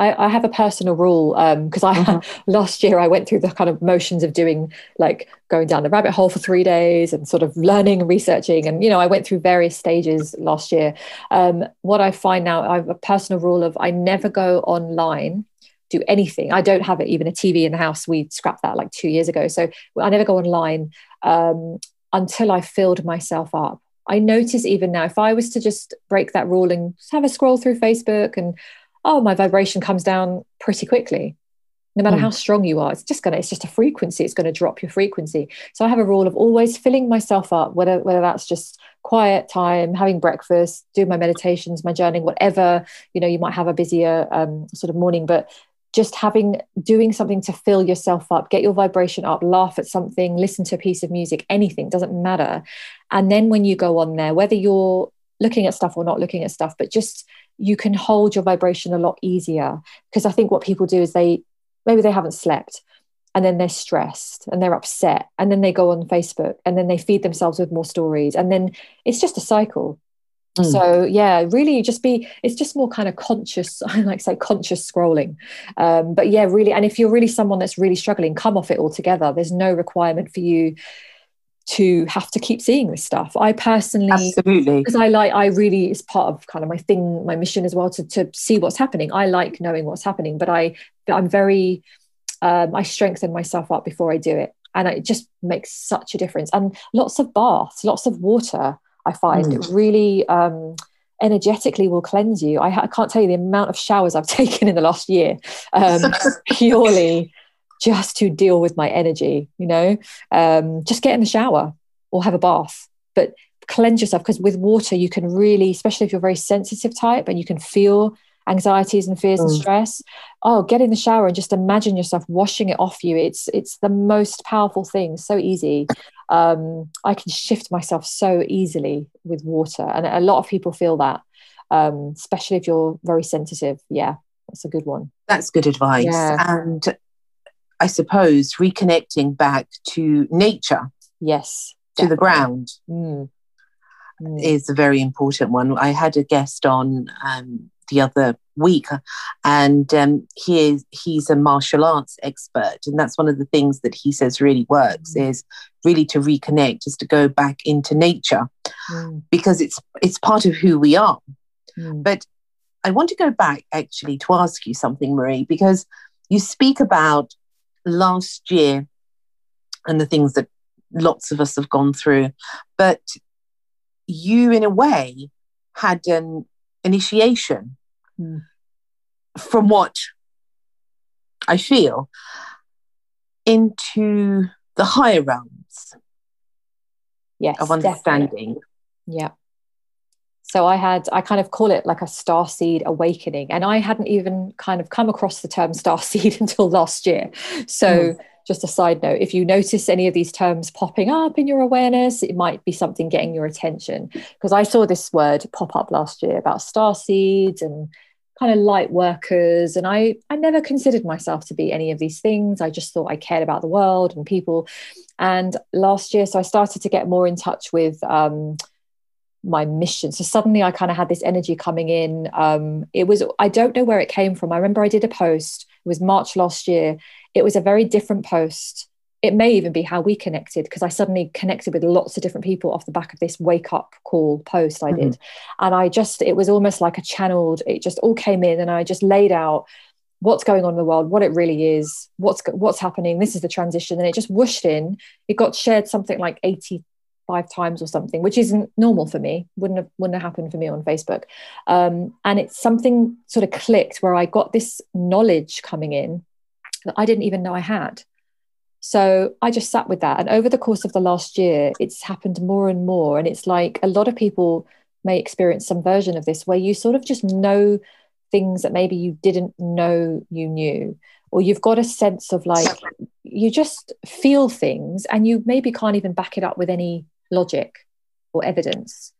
I, I have a personal rule because um, I mm-hmm. last year I went through the kind of motions of doing like going down the rabbit hole for three days and sort of learning and researching and you know I went through various stages last year. Um, what I find now I have a personal rule of I never go online do anything. I don't have it, even a TV in the house. We scrapped that like two years ago. So I never go online um, until I filled myself up. I notice even now, if I was to just break that rule and have a scroll through Facebook and oh, my vibration comes down pretty quickly. No matter mm. how strong you are, it's just gonna, it's just a frequency, it's gonna drop your frequency. So I have a rule of always filling myself up, whether whether that's just quiet time, having breakfast, doing my meditations, my journaling, whatever, you know, you might have a busier um, sort of morning, but just having doing something to fill yourself up get your vibration up laugh at something listen to a piece of music anything doesn't matter. And then when you go on there whether you're looking at stuff or not looking at stuff but just you can hold your vibration a lot easier. Because i think what people do is they maybe they haven't slept and then they're stressed and they're upset and then they go on facebook and then they feed themselves with more stories. And then it's just a cycle Mm. So yeah, really just be it's just more kind of conscious, I like say conscious scrolling. Um, but yeah, really, and if you're really someone that's really struggling, come off it altogether. There's no requirement for you to have to keep seeing this stuff. I personally absolutely because I like I really it's part of kind of my thing, my mission as well to to see what's happening. I like knowing what's happening, but I I'm very um, I strengthen myself up before I do it. And it just makes such a difference. And lots of baths, lots of water I find mm. it really um, energetically will cleanse you. I, I, can't tell you the amount of showers I've taken in the last year, um, purely just to deal with my energy. You know, um, just get in the shower or have a bath, but cleanse yourself because with water you can really, especially if you're a very sensitive type and you can feel anxieties and fears mm. and stress oh get in the shower and just imagine yourself washing it off you it's it's the most powerful thing so easy um, i can shift myself so easily with water and a lot of people feel that um, especially if you're very sensitive yeah that's a good one that's good advice yeah. and i suppose reconnecting back to nature yes to definitely. the ground mm. Mm. is a very important one i had a guest on um, the other week, and um, he is he's a martial arts expert, and that's one of the things that he says really works mm. is really to reconnect, is to go back into nature, mm. because it's it's part of who we are. Mm. But I want to go back actually to ask you something, Marie, because you speak about last year and the things that lots of us have gone through. But you, in a way, had an initiation mm. from what I feel into the higher realms yes, of understanding. Definitely. Yeah. So I had, I kind of call it like a star seed awakening. And I hadn't even kind of come across the term star seed until last year. So, mm. just a side note if you notice any of these terms popping up in your awareness, it might be something getting your attention. Because I saw this word pop up last year about star seeds and kind of light workers. And I, I never considered myself to be any of these things. I just thought I cared about the world and people. And last year, so I started to get more in touch with, um, my mission. So suddenly I kind of had this energy coming in. Um, it was, I don't know where it came from. I remember I did a post, it was March last year. It was a very different post. It may even be how we connected because I suddenly connected with lots of different people off the back of this wake up call post I did. Mm-hmm. And I just, it was almost like a channeled, it just all came in and I just laid out what's going on in the world, what it really is, what's what's happening. This is the transition, and it just whooshed in. It got shared something like eighty five times or something, which isn't normal for me. Wouldn't have wouldn't have happened for me on Facebook. Um, and it's something sort of clicked where I got this knowledge coming in that I didn't even know I had. So I just sat with that. And over the course of the last year, it's happened more and more. And it's like a lot of people may experience some version of this where you sort of just know things that maybe you didn't know you knew or you've got a sense of like you just feel things and you maybe can't even back it up with any logic or evidence.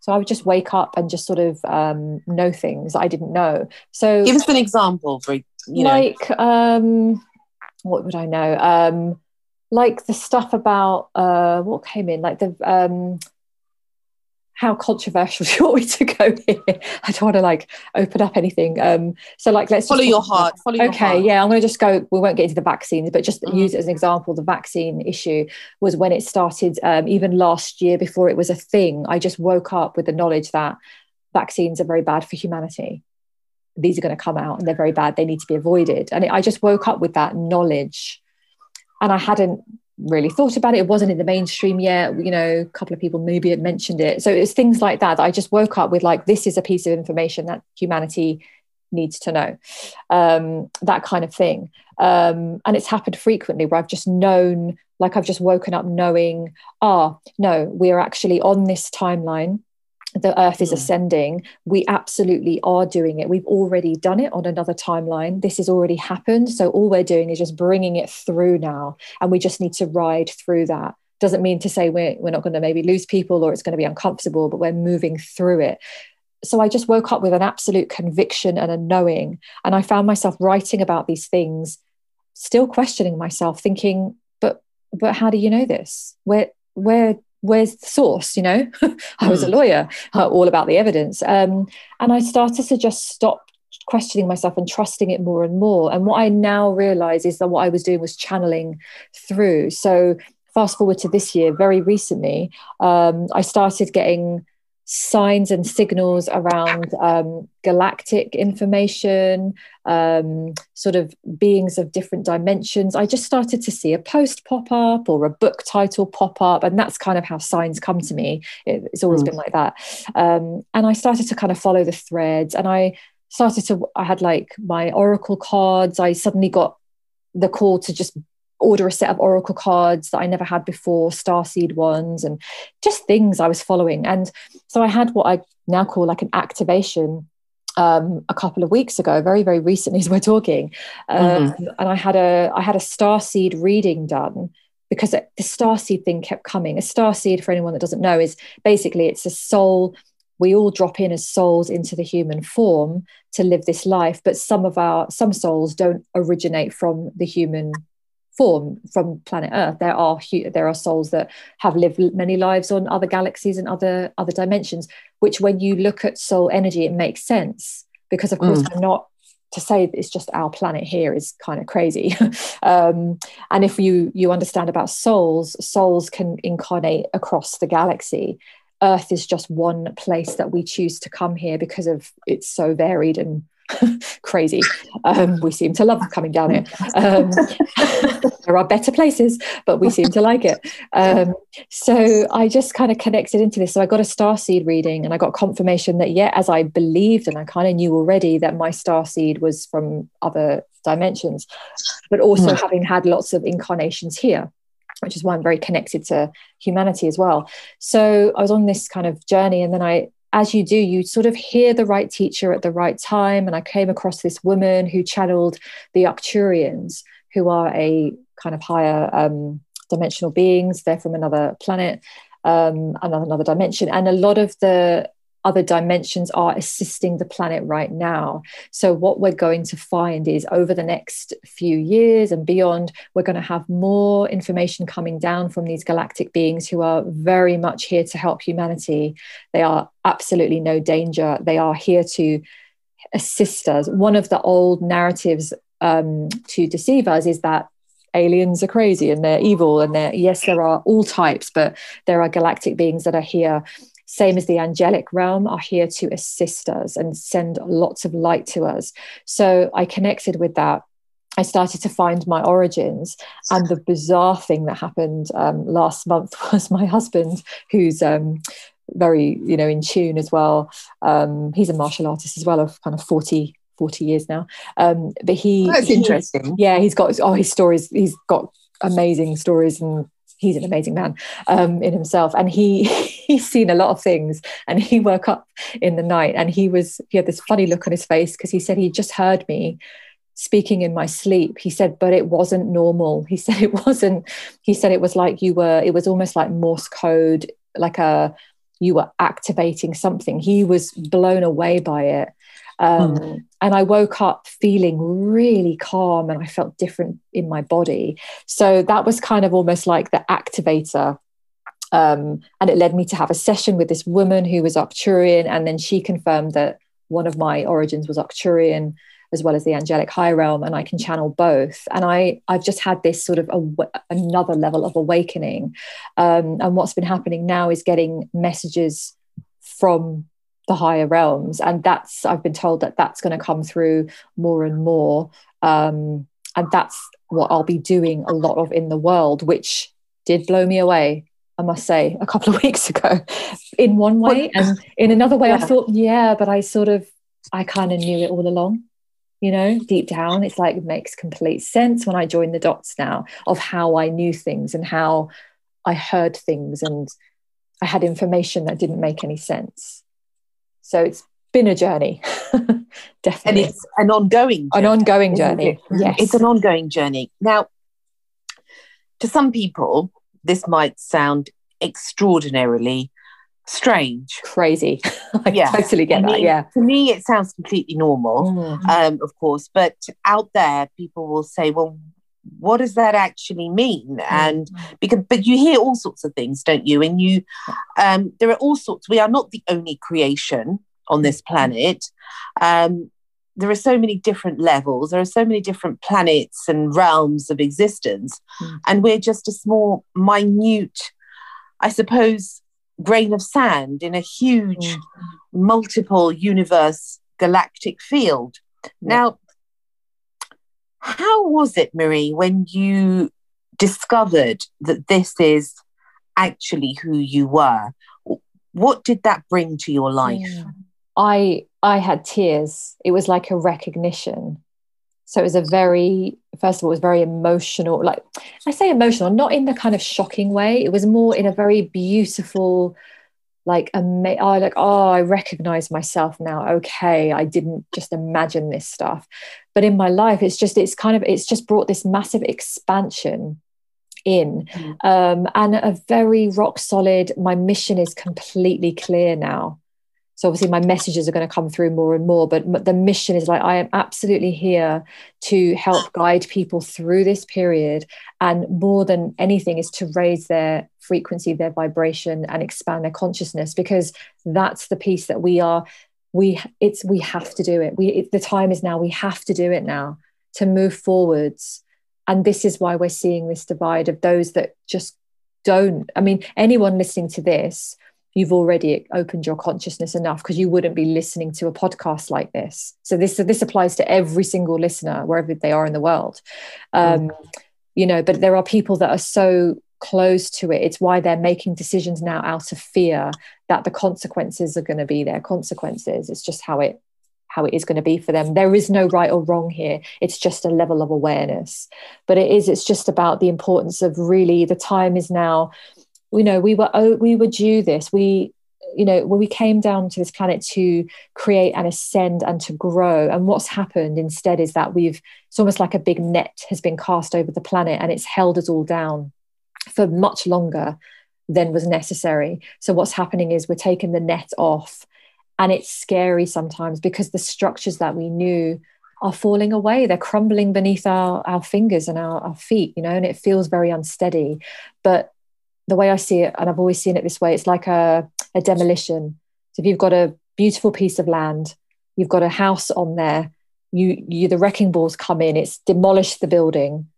So I would just wake up and just sort of um, know things I didn't know. So give us an example, for you know. like um, what would I know? Um, like the stuff about uh, what came in, like the um, how controversial do you want me to go here? I don't want to like open up anything. Um, so like let's follow your heart. Follow okay, your heart. yeah, I'm going to just go. We won't get into the vaccines, but just mm-hmm. use it as an example. The vaccine issue was when it started, um, even last year before it was a thing. I just woke up with the knowledge that vaccines are very bad for humanity. These are going to come out and they're very bad. They need to be avoided. And it, I just woke up with that knowledge, and I hadn't really thought about it. It wasn't in the mainstream yet. You know, a couple of people maybe had mentioned it. So it's things like that that I just woke up with like, this is a piece of information that humanity needs to know. Um, that kind of thing. Um, and it's happened frequently where I've just known, like I've just woken up knowing, ah, no, we're actually on this timeline the earth is mm. ascending we absolutely are doing it. We've already done it on another timeline. This has already happened. So all we're doing is just bringing it through now and we just need to ride through that. Doesn't mean to say we're, we're not going to maybe lose people or it's going to be uncomfortable but we're moving through it. So i just woke up with an absolute conviction and a knowing and i found myself writing about these things still questioning myself thinking but but how do you know this? Where where where's the source you know i was a hmm. lawyer uh, all about the evidence um, and i started to just stop questioning myself and trusting it more and more and what i now realize is that what i was doing was channeling through so fast forward to this year very recently um, i started getting signs and signals around um, galactic information, um, sort of beings of different dimensions. I just started to see a post pop up or a book title pop up, and that's kind of how signs come to me. It, it's always mm. been like that. Um, and I started to kind of follow the threads, and I started to, I had like my oracle cards. I suddenly got the call to just order a set of oracle cards that I never had before, starseed ones, and just things I was following. And so I had what I now call like an activation um, a couple of weeks ago, very very recently as we're talking, um, mm-hmm. and I had a I had a starseed reading done because the starseed thing kept coming. A starseed, for anyone that doesn't know, is basically it's a soul. We all drop in as souls into the human form to live this life, but some of our some souls don't originate from the human form from planet earth there are there are souls that have lived many lives on other galaxies and other other dimensions which when you look at soul energy it makes sense because of course mm. i'm not to say it's just our planet here is kind of crazy um, and if you you understand about souls souls can incarnate across the galaxy earth is just one place that we choose to come here because of it's so varied and crazy. Um, we seem to love coming down here. Um, there are better places, but we seem to like it. Um, so I just kind of connected into this. So I got a star seed reading and I got confirmation that, yeah, as I believed and I kind of knew already that my star seed was from other dimensions, but also mm. having had lots of incarnations here which is why I'm very connected to humanity as well. So I was on this kind of journey, and then I as you do, you sort of hear the right teacher at the right time. And I came across this woman who channeled the Arcturians, who are a kind of higher um, dimensional beings. They're from another planet, um, another, another dimension. And a lot of the other dimensions are assisting the planet right now. So, what we're going to find is over the next few years and beyond, we're going to have more information coming down from these galactic beings who are very much here to help humanity. They are absolutely no danger. They are here to assist us. One of the old narratives um, to deceive us is that aliens are crazy and they're evil and they're yes there are all types but there are galactic beings that are here same as the angelic realm, are here to assist us and send lots of light to us. So I connected with that. I started to find my origins. And the bizarre thing that happened um, last month was my husband, who's um, very, you know, in tune as well. Um, he's a martial artist as well of kind of 40, 40 years now. Um, but he that's he, interesting. Yeah, he's got oh his stories. He's got amazing stories and he's an amazing man um, in himself. And he he's seen a lot of things and he woke up in the night and he was he had this funny look on his face because he said he just heard me speaking in my sleep. He said but it wasn't normal. He said it wasn't he said it was like you were it was almost like morse code like a you were activating something. He was blown away by it um, mm. And I woke up feeling really calm and I felt different in my body. So that was kind of almost like the activator. Um, and it led me to have a session with this woman who was Arcturian. And then she confirmed that one of my origins was Arcturian as well as the angelic high realm and i can channel both and i i've just had this sort of another level of awakening um, and what's been happening now is getting messages from the higher realms. And that's i've been told that that's going to come through more and more. Um, and that's what i'll be doing a lot of in the world which did blow me away i must say a couple of weeks ago. In one way and in another way yeah. i thought yeah but i sort of i kind of knew it all along you know deep down. It's like it makes complete sense when i join the dots now of how i knew things and how i heard things and i had information that didn't make any sense so it's been a journey, definitely. And it's an ongoing journey, An ongoing journey. It? Yes. It's an ongoing journey. Now, to some people, this might sound extraordinarily strange. Crazy. I yeah. totally get I that. yeah. To me, it sounds completely normal, mm. um, of course. But out there, people will say, well, what does that actually mean and because but you hear all sorts of things don't you and you um there are all sorts we are not the only creation on this mm. planet um there are so many different levels there are so many different planets and realms of existence mm. and we're just a small minute i suppose grain of sand in a huge mm. multiple universe galactic field yeah. now how was it, Marie, when you discovered that this is actually who you were? What did that bring to your life? I I had tears. It was like a recognition. So it was a very, first of all, it was very emotional. Like I say emotional, not in the kind of shocking way. It was more in a very beautiful, like ama- oh, like oh i recognize myself now okay i didn't just imagine this stuff but in my life it's just it's kind of it's just brought this massive expansion in. Mm. um, and a very rock solid my mission is completely clear now. So obviously my messages are going to come through more and more but the mission is like i am absolutely here to help guide people through this period. And more than anything is to raise their frequency their vibration and expand their consciousness because that's the piece that we are we it's we have to do it we it, the time is now we have to do it now to move forwards and this is why we're seeing this divide of those that just don't i mean anyone listening to this you've already opened your consciousness enough because you wouldn't be listening to a podcast like this. So this this applies to every single listener wherever they are in the world. Um, mm. You know, but there are people that are so close to it. It's why they're making decisions now out of fear that the consequences are going to be their consequences. It's just how it how it is going to be for them. There is no right or wrong here. It's just a level of awareness. But it is, it's just about the importance of really the time is now. You know, we were oh, we were due this. We you know when we came down to this planet to create and ascend and to grow and what's happened instead is that we've it's almost like a big net has been cast over the planet and it's held us all down for much longer than was necessary. So what's happening is we're taking the net off and it's scary sometimes because the structures that we knew are falling away. They're crumbling beneath our, our fingers and our, our feet you know and it feels very unsteady. But the way i see it and i've always seen it this way it's like a, a demolition. So if you've got a beautiful piece of land you've got a house on there you you the wrecking balls come in it's demolished the building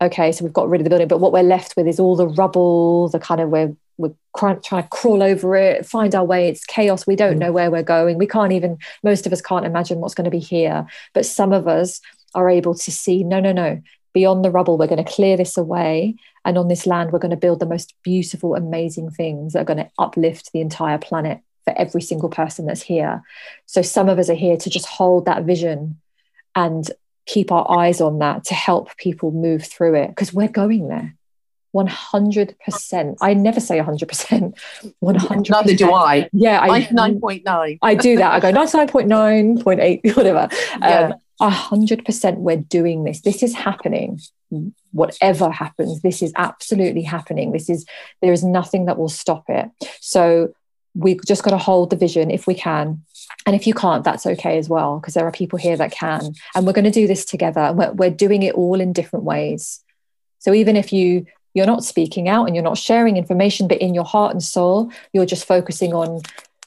okay so we've got rid of the building but what we're left with is all the rubble the kind of we're we're trying to crawl over it, find our way. It's chaos. We don't mm. know where we're going. We can't even, most of us can't imagine what's going to be here. But some of us are able to see no, no, no. Beyond the rubble, we're going to clear this away. And on this land, we're going to build the most beautiful, amazing things that are going to uplift the entire planet for every single person that's here. So some of us are here to just hold that vision and keep our eyes on that to help people move through it because we're going there 100%. I never say 100%. 100%. Neither do I. Yeah. I, 99.9. I do that. I go 99.9, 0.8, whatever. Yeah. Um, 100% we're doing this. This is happening. Whatever happens, this is absolutely happening. This is, there is nothing that will stop it. So we've just got to hold the vision if we can. And if you can't, that's okay as well, because there are people here that can. And we're going to do this together. And we're, we're doing it all in different ways. So even if you you're not speaking out and you're not sharing information but in your heart and soul you're just focusing on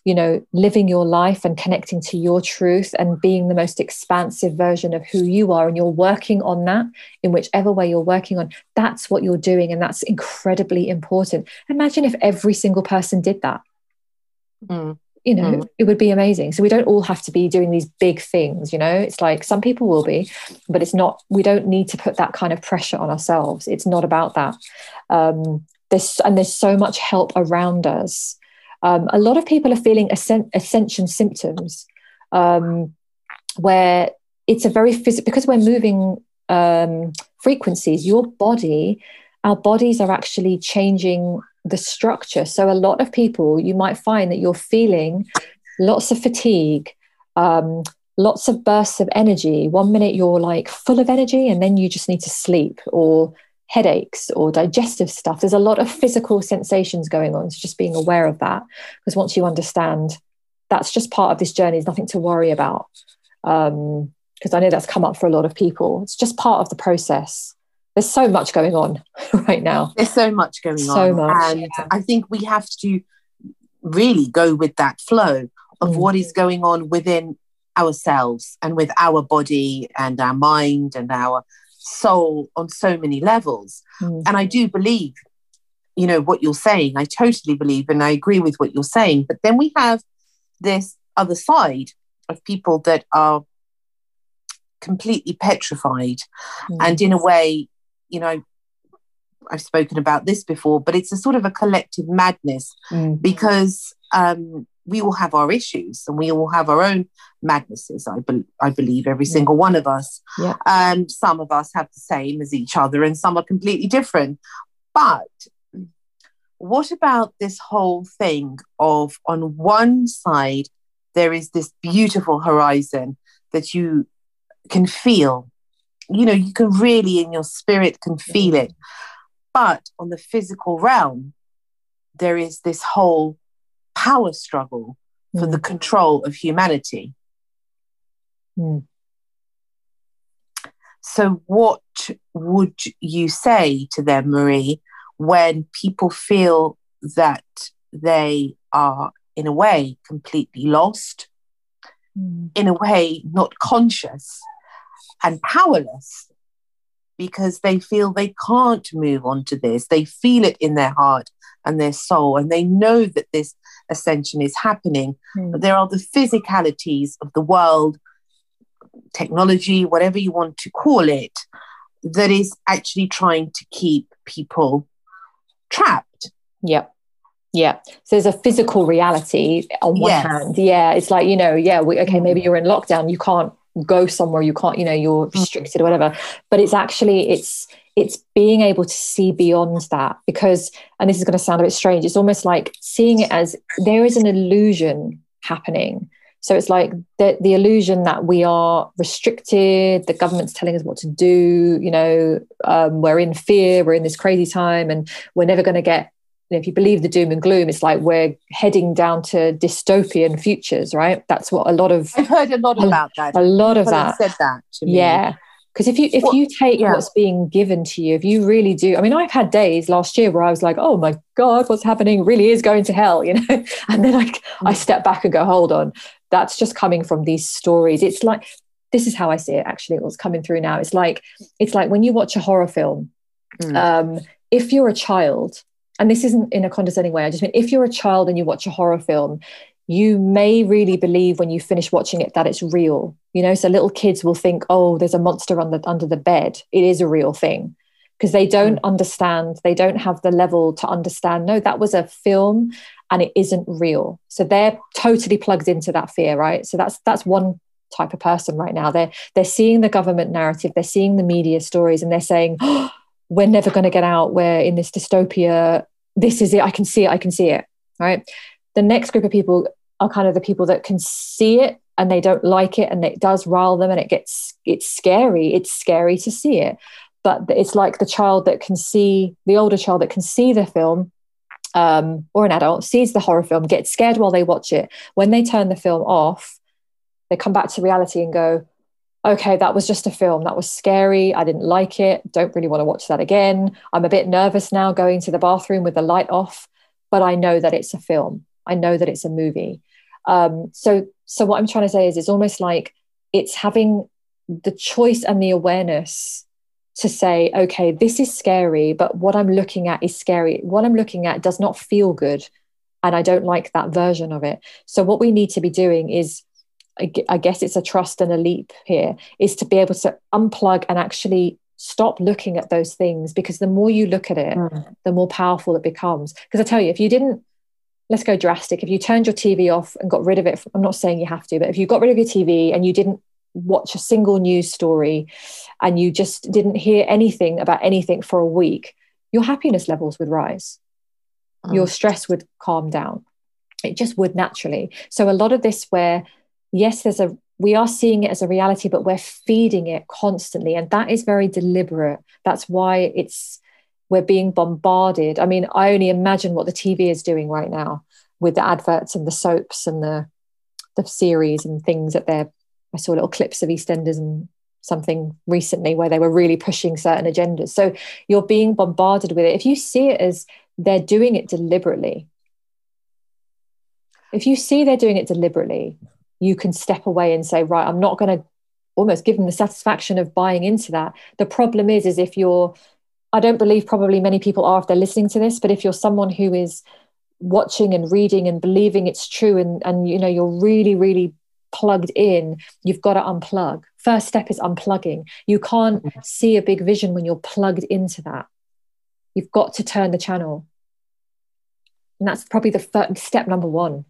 you know living your life and connecting to your truth and being the most expansive version of who you are and you're working on that in whichever way you're working on that's what you're doing and that's incredibly important imagine if every single person did that mm you know mm. it would be amazing. So we don't all have to be doing these big things you know? It's like some people will be but it's not we don't need to put that kind of pressure on ourselves. It's not about that. Um there's and there's so much help around us. Um, a lot of people are feeling ascension symptoms um, where it's a very physical because we're moving um, frequencies your body our bodies are actually changing the structure. So, a lot of people, you might find that you're feeling lots of fatigue, um, lots of bursts of energy. One minute you're like full of energy, and then you just need to sleep, or headaches, or digestive stuff. There's a lot of physical sensations going on. So, just being aware of that, because once you understand that's just part of this journey, there's nothing to worry about. Because um, I know that's come up for a lot of people. It's just part of the process there's so much going on right now. There's so much going so on. So much. And yeah. I think we have to really go with that flow of mm. what is going on within ourselves and with our body and our mind and our soul on so many levels. Mm. And I do believe, you know, what you're saying. I totally believe and I agree with what you're saying. But then we have this other side of people that are completely petrified mm. and in a way you know, I've spoken about this before, but it's a sort of a collective madness mm. because um, we all have our issues and we all have our own madnesses. I, be- I believe every yeah. single one of us. Yeah. Um, some of us have the same as each other, and some are completely different. But what about this whole thing of on one side there is this beautiful horizon that you can feel you know, you can really in your spirit can feel it. But on the physical realm, there is this whole power struggle for mm. the control of humanity. Mm. So, what would you say to them, Marie, when people feel that they are, in a way, completely lost, mm. in a way, not conscious, and powerless because they feel they can't move on to this. They feel it in their heart and their soul, and they know that this ascension is happening. Mm. But there are the physicalities of the world, technology, whatever you want to call it, that is actually trying to keep people trapped. Yeah. Yeah. So there's a physical reality on one yes. hand. Yeah. It's like, you know, yeah, we, okay, maybe you're in lockdown. You can't go somewhere. You can't, you know, you're mm. restricted or whatever. But it's actually, it's, it's being able to see beyond that because, and this is going to sound a bit strange, it's almost like seeing it as there is an illusion happening. So it's like the, the illusion that we are restricted, the government's telling us what to do, you know, um, we're in fear, we're in this crazy time, and we're never going to get you know, if you believe the doom and gloom, it's like we're heading down to dystopian futures, right? That's what a lot of I've heard a lot about that. A lot of that said that. Yeah, because if you if well, you take yeah. what's being given to you, if you really do, I mean, I've had days last year where I was like, oh my god, what's happening really is going to hell, you know. and then I I mm. step back and go, hold on, that's just coming from these stories. It's like this is how I see it. Actually, what's coming through now. It's like it's like when you watch a horror film. Mm. Um, if you're a child and this isn't in a condescending way, I just mean if you're a child and you watch a horror film, you may really believe when you finish watching it that it's real. You know, so little kids will think, oh, there's a monster under, under the bed. It is a real thing because they don't mm. understand, they don't have the level to understand, no, that was a film and it isn't real. So they're totally plugged into that fear, right? So that's that's one type of person right now. They're they're seeing the government narrative, they're seeing the media stories, and they're saying, oh, we're never going to get out. We're in this dystopia this is it. I can see it. I can see it. Right. The next group of people are kind of the people that can see it and they don't like it and it does rile them and it gets it's scary. It's scary to see it. But it's like the child that can see the older child that can see the film um, or an adult sees the horror film, gets scared while they watch it. When they turn the film off, they come back to reality and go, okay, that was just a film. That was scary. I didn't like it. Don't really want to watch that again. I'm a bit nervous now going to the bathroom with the light off, but I know that it's a film. I know that it's a movie. Um, so, so what I'm trying to say is, it's almost like it's having the choice and the awareness to say, okay, this is scary, but what I'm looking at is scary. What I'm looking at does not feel good. And I don't like that version of it. So, what we need to be doing is I guess it's a trust and a leap here, is to be able to unplug and actually stop looking at those things because the more you look at it, mm. the more powerful it becomes. Because I tell you, if you didn't, let's go drastic, if you turned your TV off and got rid of it, I'm not saying you have to, but if you got rid of your TV and you didn't watch a single news story and you just didn't hear anything about anything for a week, your happiness levels would rise. Mm. Your stress would calm down. It just would naturally. So, a lot of this where yes, there's a we are seeing it as a reality, but we're feeding it constantly. And that is very deliberate. That's why it's we're being bombarded. I mean, I only imagine what the TV is doing right now with the adverts and the soaps and the the series and things that they're I saw little clips of EastEnders and something recently where they were really pushing certain agendas. So you're being bombarded with it. If you see it as they're doing it deliberately, if you see they're doing it deliberately, you can step away and say, right, I'm not going to almost give them the satisfaction of buying into that. The problem is, is if you're, I don't believe probably many people are if they're listening to this, but if you're someone who is watching and reading and believing it's true and, and you know, you're really, really plugged in, you've got to unplug. First step is unplugging. You can't mm-hmm. see a big vision when you're plugged into that. You've got to turn the channel. And that's probably the first step number one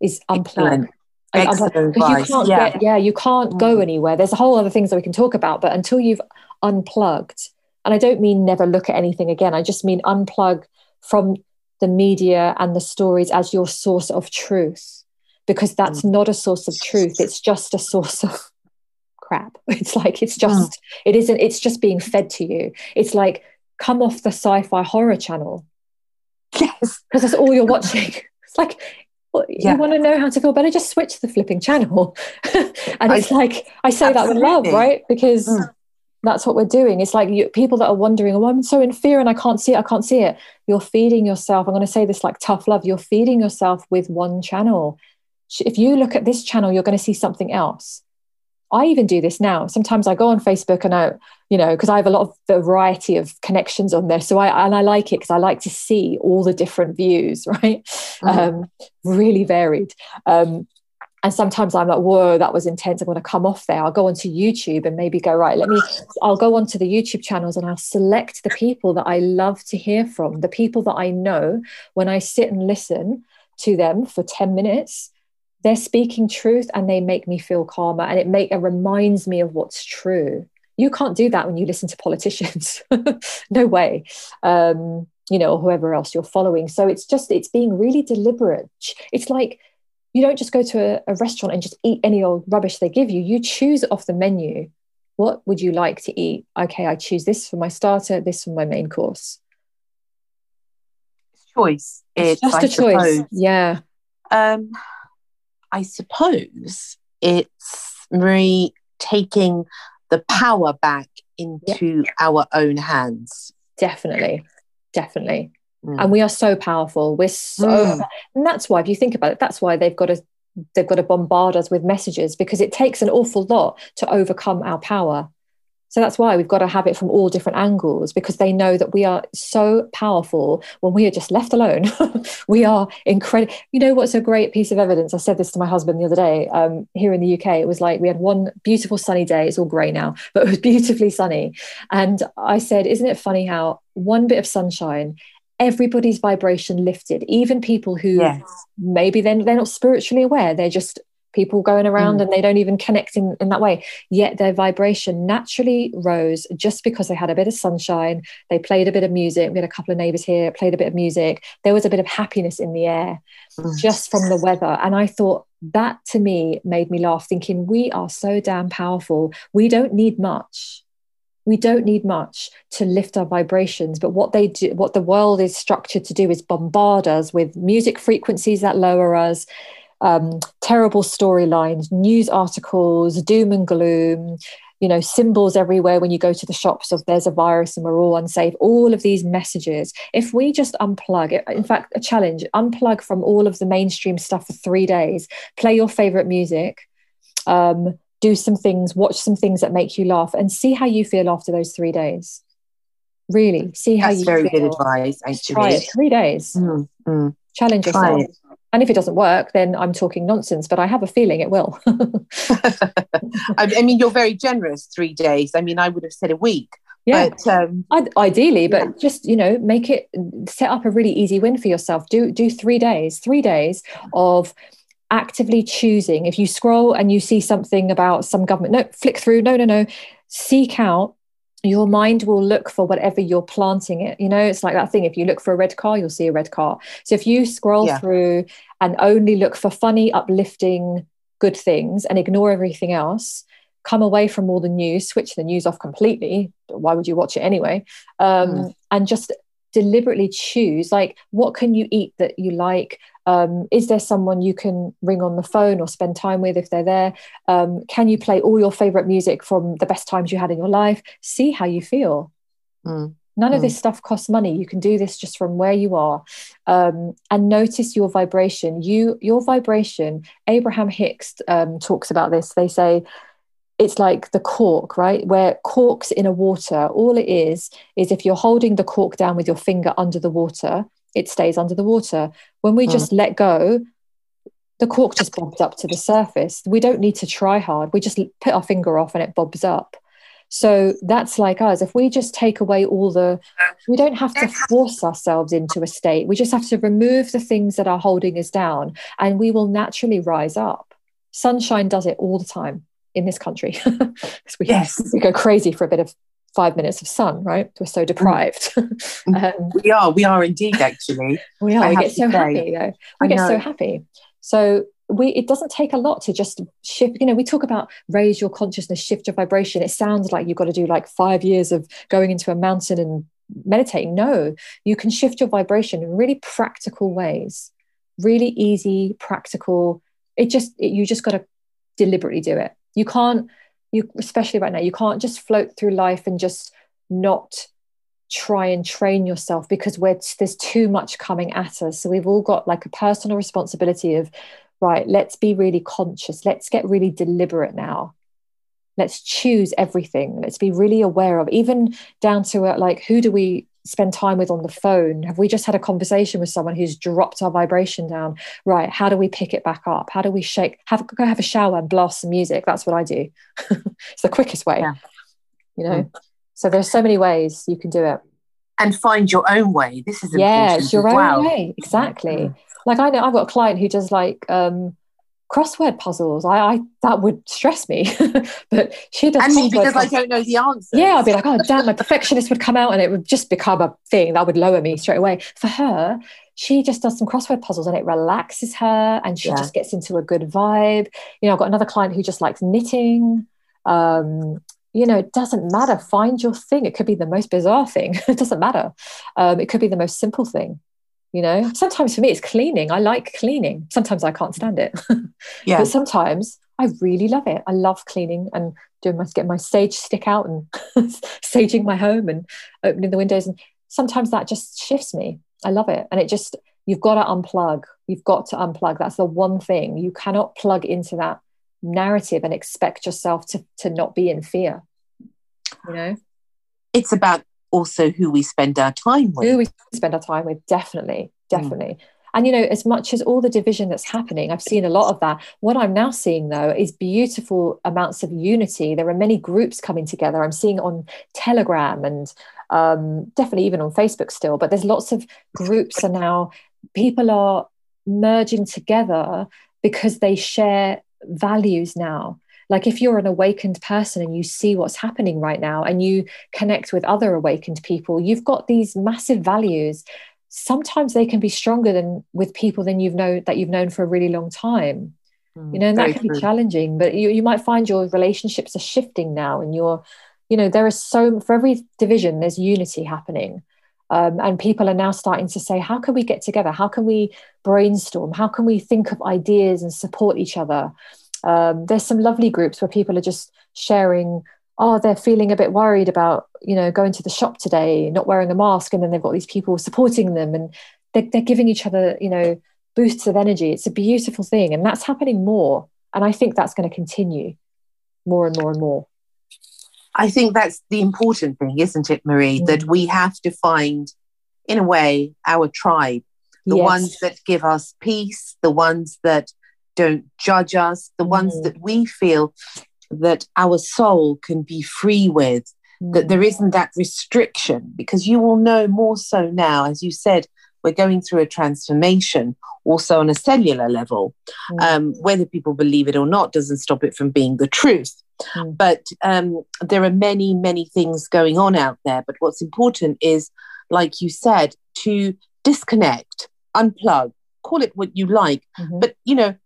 is unplug. Excellent. You can't yeah. Get, yeah, you can't mm. go anywhere. There's a whole other things that we can talk about, but until you've unplugged, and I don't mean never look at anything again. I just mean unplug from the media and the stories as your source of truth, because that's mm. not a source of truth. It's just a source of crap. It's like it's just mm. it isn't. It's just being fed to you. It's like come off the sci-fi horror channel. Yes, because that's all you're watching. It's like yeah. you want to know how to feel better? Just switch the flipping channel. And it's I, like i say absolutely. that with love right? Because mm. that's what we're doing. It's like you, people that are wondering oh i'm so in fear and i can't see it i can't see it. You're feeding yourself i'm going to say this like tough love you're feeding yourself with one channel. If you look at this channel you're going to see something else I even do this now. Sometimes I go on Facebook and I, you know, because I have a lot of variety of connections on there. So I and I like it because I like to see all the different views, right? Mm. Um, really varied. Um, and sometimes I'm like, whoa, that was intense. I'm going to come off there. I'll go onto YouTube and maybe go, right, let me, I'll go onto the YouTube channels and I'll select the people that I love to hear from, the people that I know when I sit and listen to them for 10 minutes they're speaking truth and they make me feel calmer and it make it reminds me of what's true. You can't do that when you listen to politicians. No way. Um, you know or whoever else you're following. So it's just it's being really deliberate. It's like you don't just go to a, a restaurant and just eat any old rubbish they give you. You choose off the menu. What would you like to eat? Okay i choose this for my starter this for my main course. It's choice. It's, it's just I a suppose. choice yeah. Um I suppose it's Marie taking the power back into our own hands. Definitely, definitely. Mm. And we are so powerful. We're so, mm. and that's why, if you think about it, that's why they've got to they've got to bombard us with messages because it takes an awful lot to overcome our power. So that's why we've got to have it from all different angles because they know that we are so powerful when we are just left alone. we are incredible. You know what's a great piece of evidence? I said this to my husband the other day um, here in the UK. It was like we had one beautiful sunny day. It's all grey now, but it was beautifully sunny. And I said, Isn't it funny how one bit of sunshine everybody's vibration lifted even people who yes. maybe then they're not spiritually aware they're just people going around mm. and they don't even connect in, in that way. Yet their vibration naturally rose just because they had a bit of sunshine. They played a bit of music. We had a couple of neighbors here, played a bit of music. There was a bit of happiness in the air mm. just from the weather. And I thought that to me made me laugh, thinking, we are so damn powerful. We don't need much we don't need much to lift our vibrations but what they do what the world is structured to do is bombard us with music frequencies that lower us um, terrible storylines, news articles, doom and gloom, you know, symbols everywhere when you go to the shops of there's a virus and we're all unsafe, all of these messages. If we just unplug, in fact, a challenge, unplug from all of the mainstream stuff for three days, play your favorite music, um, do some things, watch some things that make you laugh, and see how you feel after those three days. Really, see how That's you That's very feel. good advice. Actually, try it three days. Mm, mm. Challenge try yourself. It. And if it doesn't work, then I'm talking nonsense, but I have a feeling it will. I mean, you're very generous, three days. I mean, I would have said a week. Yeah, but, um, ideally, but yeah. just you know, make it set up a really easy win for yourself. Do do three days, three days of actively choosing. If you scroll and you see something about some government, no, flick through. No, no, no. Seek out your mind will look for whatever you're planting it you know it's like that thing if you look for a red car you'll see a red car so if you scroll yeah. through and only look for funny uplifting good things and ignore everything else come away from all the news switch the news off completely why would you watch it anyway um, mm. and just deliberately choose like what can you eat that you like um, is there someone you can ring on the phone or spend time with if they're there? Um, can you play all your favorite music from the best times you had in your life? See how you feel. Mm. none mm. of this stuff costs money. You can do this just from where you are. Um, and notice your vibration. You your vibration abraham hicks um, talks about this. They say it's like the cork, right? Where corks in a water, all it is, is if you're holding the cork down with your finger under the water, it stays under the water. When we mm. just let go, the cork just bobs up to the surface. We don't need to try hard. We just put our finger off and it bobs up. So that's like us. If we just take away all the, we don't have to force ourselves into a state. We just have to remove the things that are holding us down and we will naturally rise up. Sunshine does it all the time in this country. we, yes. we go crazy for a bit of five minutes of sun, right? We're so deprived. Mm. um, we are, we are indeed, actually. We are. I we get so say. happy, though. We I get know. so happy. So we it doesn't take a lot to just shift you know we talk about raise your consciousness shift your vibration it sounds like you've got to do like five years of going into a mountain and meditating no you can shift your vibration in really practical ways really easy practical it just it, you just got to deliberately do it you can't you especially right now you can't just float through life and just not try and train yourself because we're, there's too much coming at us. So we've all got like a personal responsibility of right let's be really conscious. Let's get really deliberate now. Let's choose everything. Let's be really aware of even down to uh, like who do we spend time with on the phone? Have we just had a conversation with someone who's dropped our vibration down? Right how do we pick it back up? How do we shake have go have a shower and blast some music? That's what i do. It's the quickest way yeah. you know? Mm. so there's so many ways you can do it. And find your own way. This is yeah it's your own well. way. Exactly. Mm. like i know i've got a client who does like um crossword puzzles. I, I that would stress me, but she does. And me because puzzles. I don't know the answer. Yeah, I'd be like, oh damn, my perfectionist would come out, and it would just become a thing that would lower me straight away. For her, she just does some crossword puzzles, and it relaxes her, and she yeah. just gets into a good vibe. You know, I've got another client who just likes knitting. Um, you know, it doesn't matter. Find your thing. It could be the most bizarre thing. it doesn't matter. Um, it could be the most simple thing you know? Sometimes for me it's cleaning. I like cleaning. Sometimes i can't stand it. Yeah. but sometimes i really love it. I love cleaning and doing my getting my sage stick out and saging my home and opening the windows. And sometimes that just shifts me. I love it. And it just you've got to unplug. You've got to unplug. That's the one thing. You cannot plug into that narrative and expect yourself to to not be in fear. You know? It's about also who we spend our time with. Who we spend our time with, definitely, definitely. Mm. And you know, as much as all the division that's happening, I've seen a lot of that. What I'm now seeing though is beautiful amounts of unity. There are many groups coming together. I'm seeing on Telegram and um, definitely even on Facebook still, but there's lots of groups and now people are merging together because they share values now like if you're an awakened person and you see what's happening right now and you connect with other awakened people you've got these massive values. Sometimes they can be stronger than with people than you've known that you've known for a really long time. Mm, you know and that can true. be challenging but you, you might find your relationships are shifting now and you're you know there is so for every division there's unity happening. Um, and people are now starting to say how can we get together? How can we brainstorm? How can we think of ideas and support each other um, there's some lovely groups where people are just sharing oh they're feeling a bit worried about you know going to the shop today not wearing a mask and then they've got these people supporting them and they're, they're giving each other you know boosts of energy it's a beautiful thing and that's happening more and i think that's going to continue more and more and more i think that's the important thing isn't it marie mm. that we have to find in a way our tribe the yes. ones that give us peace the ones that don't judge us, the mm. ones that we feel that our soul can be free with, mm. that there isn't that restriction, because you will know more so now, as you said, we're going through a transformation also on a cellular level. Mm. Um, whether people believe it or not doesn't stop it from being the truth. Mm. But um, there are many, many things going on out there. But what's important is, like you said, to disconnect, unplug, call it what you like. Mm-hmm. But, you know,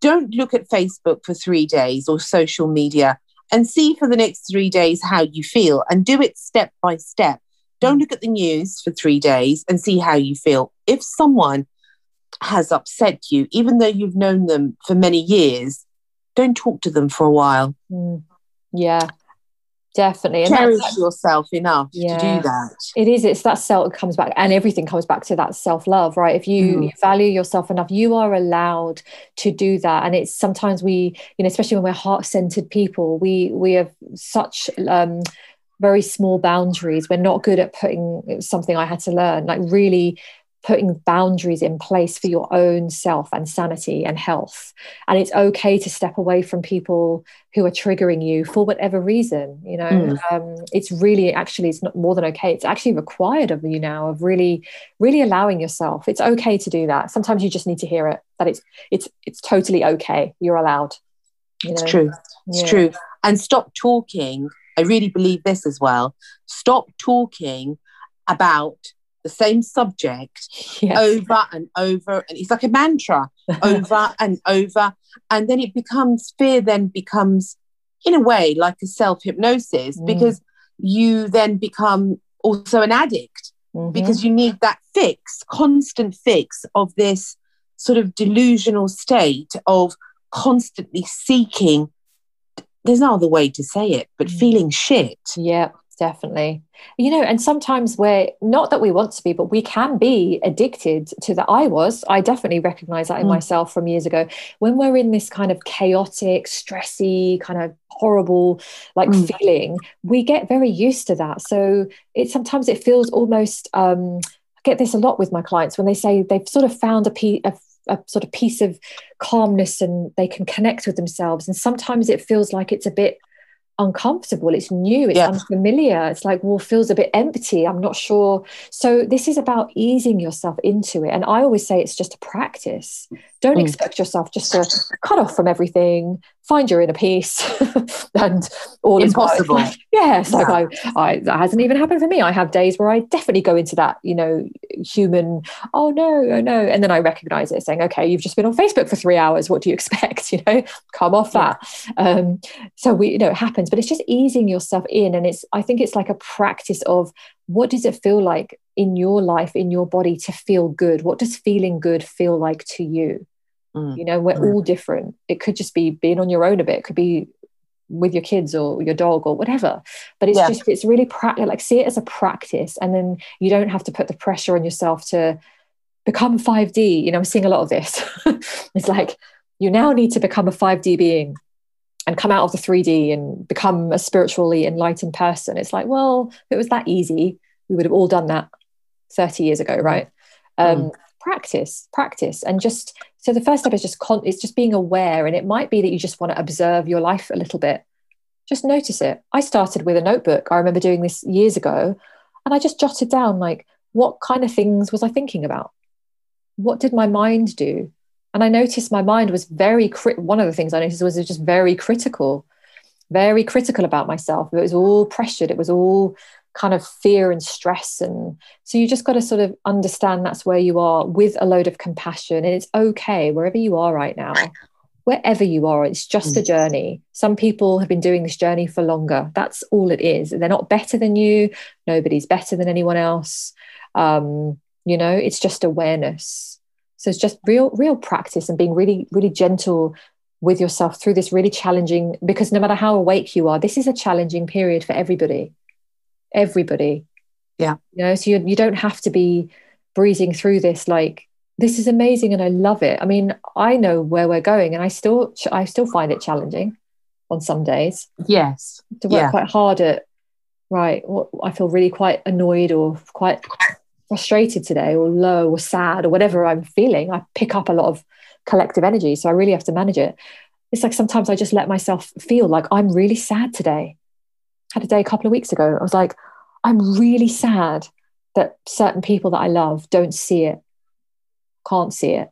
don't look at Facebook for three days or social media and see for the next three days how you feel and do it step by step. Don't look at the news for three days and see how you feel. If someone has upset you, even though you've known them for many years, don't talk to them for a while. Mm. Yeah definitely. And cherish yourself enough yeah, to do that. It is it's that self comes back and everything comes back to that self-love right? If you, mm. you, value yourself enough you are allowed to do that. And it's sometimes we you know especially when we're heart-centered people we we have such um very small boundaries. We're not good at putting something i had to learn like really putting boundaries in place for your own self and sanity and health. And it's okay to step away from people who are triggering you for whatever reason. You know, mm. um, it's really actually it's not more than okay. It's actually required of you now of really, really allowing yourself. It's okay to do that. Sometimes you just need to hear it that it's it's it's totally okay. You're allowed. You know? It's true. It's yeah. true. And stop talking. I really believe this as well. Stop talking about the same subject yes. over and over and it's like a mantra over and over and then it becomes fear then becomes in a way like a self hypnosis mm. because you then become also an addict mm-hmm. because you need that fix constant fix of this sort of delusional state of constantly seeking there's no other way to say it but mm. feeling shit yeah definitely you know and sometimes we're not that we want to be but we can be addicted to that i was i definitely recognize that in mm. myself from years ago when we're in this kind of chaotic stressy kind of horrible like mm. feeling we get very used to that so it sometimes it feels almost um I get this a lot with my clients when they say they've sort of found a, piece, a a sort of piece of calmness and they can connect with themselves. And sometimes it feels like it's a bit uncomfortable. It's new. It's yeah. unfamiliar. It's like well feels a bit empty. I'm not sure. So this is about easing yourself into it. And i always say it's just a practice don't mm. expect yourself just to cut off from everything find your inner peace and all impossible like, yes yeah. like I, I that hasn't even happened for me i have days where i definitely go into that you know human oh no oh no and then i recognize it saying okay you've just been on facebook for three hours what do you expect you know come off yeah. that um, so we you know it happens but it's just easing yourself in and it's i think it's like a practice of what does it feel like in your life in your body to feel good? What does feeling good feel like to you? Mm. you know we're mm. all different. It could just be being on your own a bit. It could be with your kids or your dog or whatever. But it's yeah. just it's really practical like see it as a practice and then you don't have to put the pressure on yourself to become 5d you know i'm seeing a lot of this. It's like you now need to become a 5d being and come out of the 3d and become a spiritually enlightened person it's like well if it was that easy we would have all done that 30 years ago right? Mm. um, practice practice and just so the first step is just con- it's just being aware and it might be that you just want to observe your life a little bit. Just notice it. I started with a notebook i remember doing this years ago and i just jotted down like what kind of things was i thinking about? What did my mind do and i noticed my mind was very crit- one of the things i noticed was it was just very critical very critical about myself. It was all pressured it was all kind of fear and stress. And so you just got to sort of understand that's where you are with a load of compassion. And it's okay wherever you are right now wherever you are it's just a mm. journey. Some people have been doing this journey for longer. That's all it is. They're not better than you. Nobody's better than anyone else. Um, you know it's just awareness so it's just real real practice and being really really gentle with yourself through this really challenging because no matter how awake you are this is a challenging period for everybody everybody. Yeah. You know, so you, you don't have to be breezing through this like this is amazing and I love it. I mean, I know where we're going and I still I still find it challenging on some days. Yes. To work yeah. quite hard at right, what I feel really quite annoyed or quite frustrated today or low or sad or whatever I'm feeling. I pick up a lot of collective energy. So I really have to manage it. It's like sometimes I just let myself feel like I'm really sad today had a day a couple of weeks ago. I was like, I'm really sad that certain people that I love don't see it, can't see it.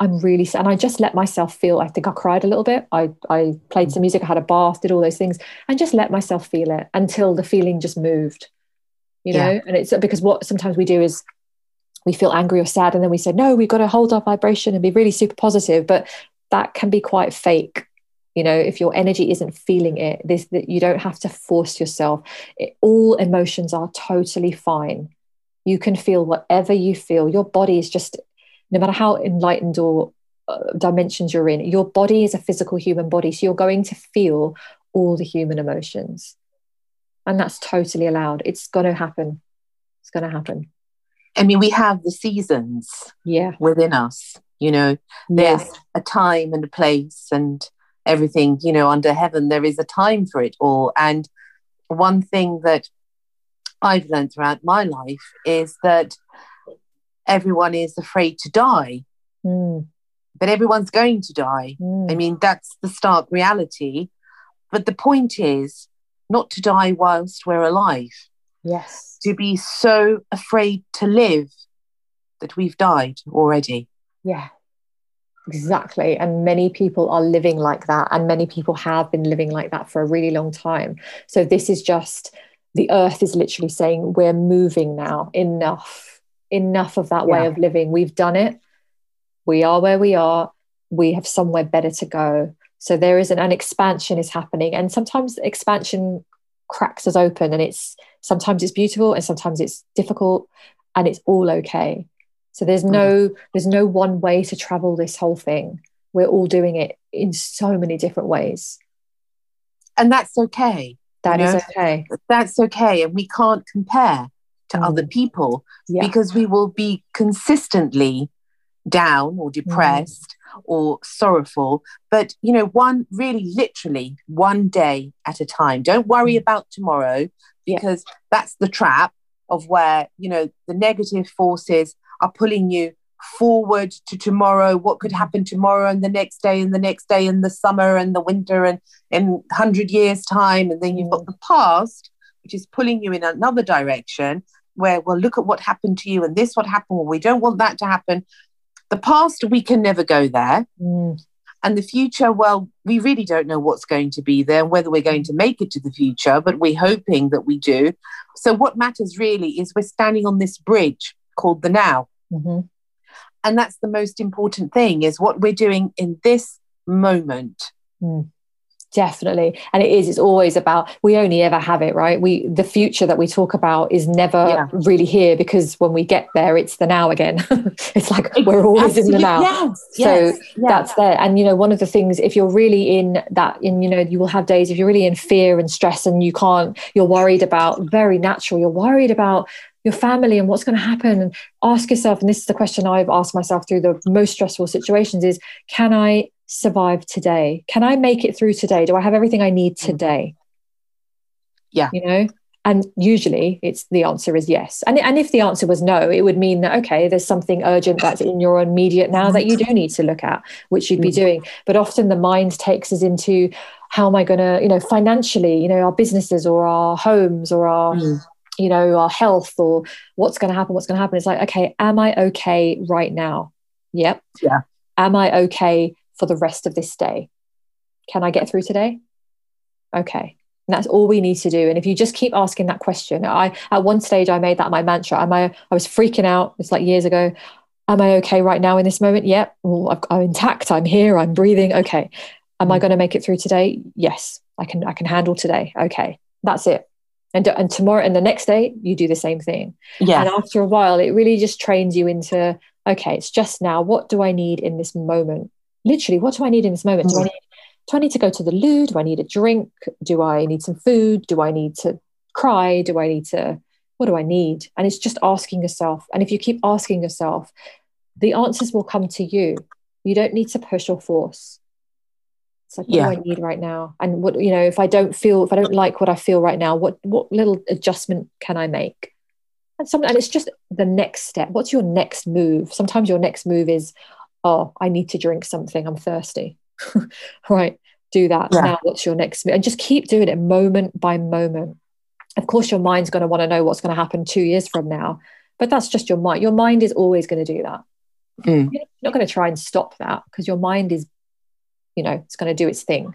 I'm really sad. And I just let myself feel, I think I cried a little bit. I, I played some mm. music, I had a bath, did all those things, and just let myself feel it until the feeling just moved, you know? Yeah. And it's because what sometimes we do is we feel angry or sad, and then we say, no, we've got to hold our vibration and be really super positive. But that can be quite fake you know if your energy isn't feeling it this that you don't have to force yourself it, all emotions are totally fine you can feel whatever you feel your body is just no matter how enlightened or uh, dimensions you're in your body is a physical human body so you're going to feel all the human emotions and that's totally allowed it's going to happen it's going to happen i mean we have the seasons yeah within us you know there's yeah. a time and a place and everything, you know, under heaven, there is a time for it all. And one thing that I've learned throughout my life is that everyone is afraid to die. Mm. But everyone's going to die. Mm. I mean, that's the stark reality. But the point is not to die whilst we're alive. Yes. To be so afraid to live that we've died already. Yeah. Exactly. And many people are living like that. And many people have been living like that for a really long time. So this is just the earth is literally saying, we're moving now. Enough. Enough of that yeah. way of living. We've done it. We are where we are. We have somewhere better to go. So there is an, an expansion is happening. And sometimes expansion cracks us open and it's sometimes it's beautiful and sometimes it's difficult and it's all okay so there's mm. no there's no one way to travel this whole thing. We're all doing it in so many different ways. And that's okay. That is okay. That's okay. And we can't compare to mm. other people yeah. because we will be consistently down or mm-hmm. depressed mm. Or sorrowful. But, you know, one really literally one day at a time. Don't worry mm. about tomorrow because yeah. that's the trap of where, you know, the negative forces are pulling you forward to tomorrow what could happen tomorrow and the next day and the next day and the summer and the winter and in 100 years time and then you've got mm. the past which is pulling you in another direction where well look at what happened to you and this what happened well we don't want that to happen the past we can never go there. Mm. and the future well we really don't know what's going to be there and whether we're going to make it to the future but we're hoping that we do. So what matters really is we're standing on this bridge called the now. Mm-hmm. And that's the most important thing is what we're doing in this moment. Mm, definitely. And it is it's always about we only ever have it right? We the future that we talk about is never yeah. really here because when we get there it's the now again. It's like we're always in the now. yes, so yes, that's there. And you know one of the things if you're really in that in you know you will have days if you're really in fear and stress and you can't you're worried about very natural you're worried about your family and what's going to happen and ask yourself and this is the question i've asked myself through the most stressful situations is can i survive today can i make it through today do i have everything i need mm. today yeah you know and usually it's the answer is yes and, and if the answer was no it would mean that okay there's something urgent that's in your immediate now that you do need to look at which you'd be mm. doing but often the mind takes us into how am i going to you know financially you know our businesses or our homes or our mm you know, our health or what's going to happen, what's going to happen. It's like, okay, am I okay right now? Yep. Yeah. Am I okay for the rest of this day? Can I get through today? Okay. And that's all we need to do. And if you just keep asking that question, I at one stage I made that my mantra. Am I I was freaking out. It's like years ago. Am I okay right now in this moment? Yep. Well, I'm intact. I'm here. I'm breathing. Okay. Am I mm. going to make it through today? Yes. I can I can handle today. Okay. That's it and and tomorrow and the next day you do the same thing yeah and after a while it really just trains you into okay it's just now what do i need in this moment literally what do i need in this moment do i mm. need do i need to go to the loo do i need a drink do i need some food do i need to cry do i need to what do i need and it's just asking yourself and if you keep asking yourself the answers will come to you you don't need to push or force it's like, what yeah. do I need right now? And what, you know, if I don't feel, if I don't like what I feel right now, what what little adjustment can I make? And some, and it's just the next step. What's your next move? Sometimes your next move is, oh, I need to drink something. I'm thirsty. right. Do that. Yeah. Now what's your next? And just keep doing it moment by moment. Of course, your mind's going to want to know what's going to happen two years from now. But that's just your mind. Your mind is always going to do that. Mm. You're not going to try and stop that because your mind is you know it's going to do its thing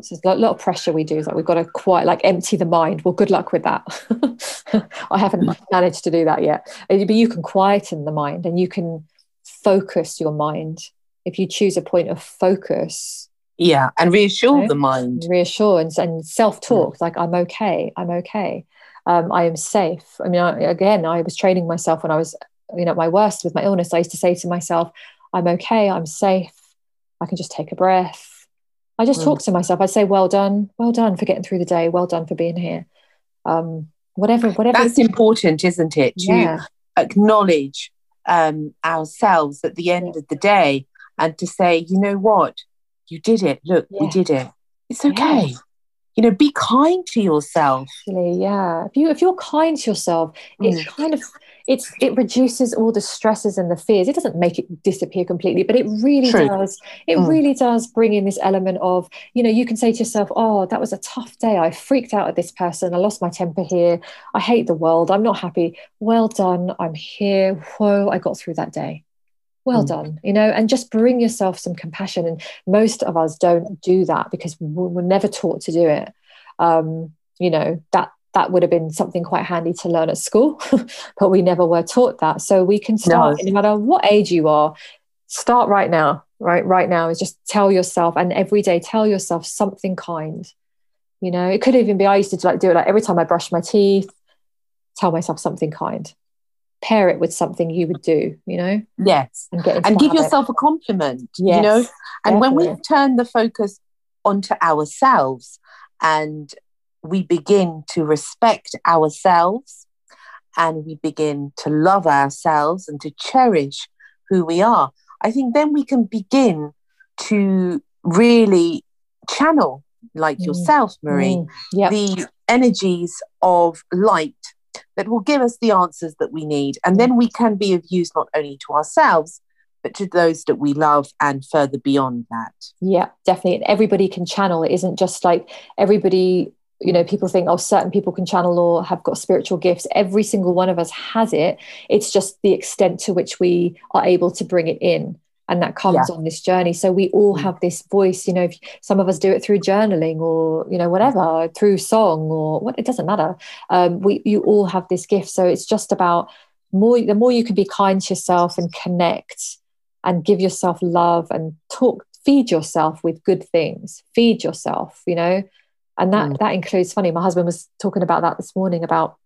so there's a lot of pressure we do is like we've got to quite like empty the mind well good luck with that i haven't managed to do that yet but you can quieten the mind and you can focus your mind if you choose a point of focus yeah and reassure you know, the mind reassurance and self-talk like i'm okay i'm okay um, i am safe i mean I, again i was training myself when i was you know at my worst with my illness i used to say to myself i'm okay i'm safe I can just take a breath. I just mm. talk to myself. I'd say, well done, well done for getting through the day, well done for being here. Um, whatever, whatever. That's important, isn't it? To yeah. acknowledge um, ourselves at the end of the day and to say, you know what, you did it. Look, we did it. It's okay. You know, be kind to yourself. Actually, yeah. If you if you're kind to yourself, mm. it kind of it's it reduces all the stresses and the fears. It doesn't make it disappear completely but it really True. does. It mm. really does bring in this element of you know you can say to yourself oh that was a tough day. I freaked out at this person. I lost my temper here. I hate the world. I'm not happy. Well done. I'm here. Whoa i got through that day. Well mm. done you know and just bring yourself some compassion. And most of us don't do that because we're never taught to do it. Um, you know that that would have been something quite handy to learn at school, but we never were taught that. So we can start no. no matter what age you are, start right now. Right, right now is just tell yourself, and every day tell yourself something kind. You know, it could even be I used to like do it like every time I brush my teeth, tell myself something kind. Pair it with something you would do, you know? Yes. And, and give yourself a compliment, yes, you know? And definitely. when we turn the focus onto ourselves and we begin to respect ourselves and we begin to love ourselves and to cherish who we are, I think then we can begin to really channel, like mm. yourself, Marie, mm. yep. the energies of light that will give us the answers that we need. And then we can be of use not only to ourselves, but to those that we love and further beyond that. Yeah, definitely. Everybody can channel. It isn't just like everybody you know people think oh certain people can channel or have got spiritual gifts. Every single one of us has it. It's just the extent to which we are able to bring it in and that comes yeah. on this journey. So we all mm. have this voice you know some of us do it through journaling or you know whatever through song or what it doesn't matter. Um, we you all have this gift. So it's just about more the more you can be kind to yourself and connect and give yourself love and talk feed yourself with good things. Feed yourself you know and that mm. that includes funny my husband was talking about that this morning about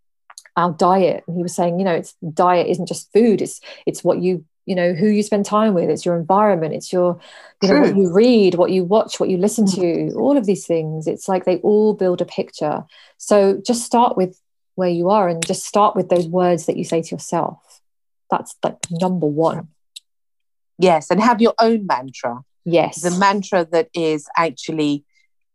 our diet. And he was saying you know it's diet isn't just food. It's it's what you you know who you spend time with. It's your environment. It's your you know what you read what you watch what you listen mm. to all of these things. It's like they all build a picture. So just start with where you are and just start with those words that you say to yourself. That's like number one. Yes and have your own mantra. Yes. The mantra that is actually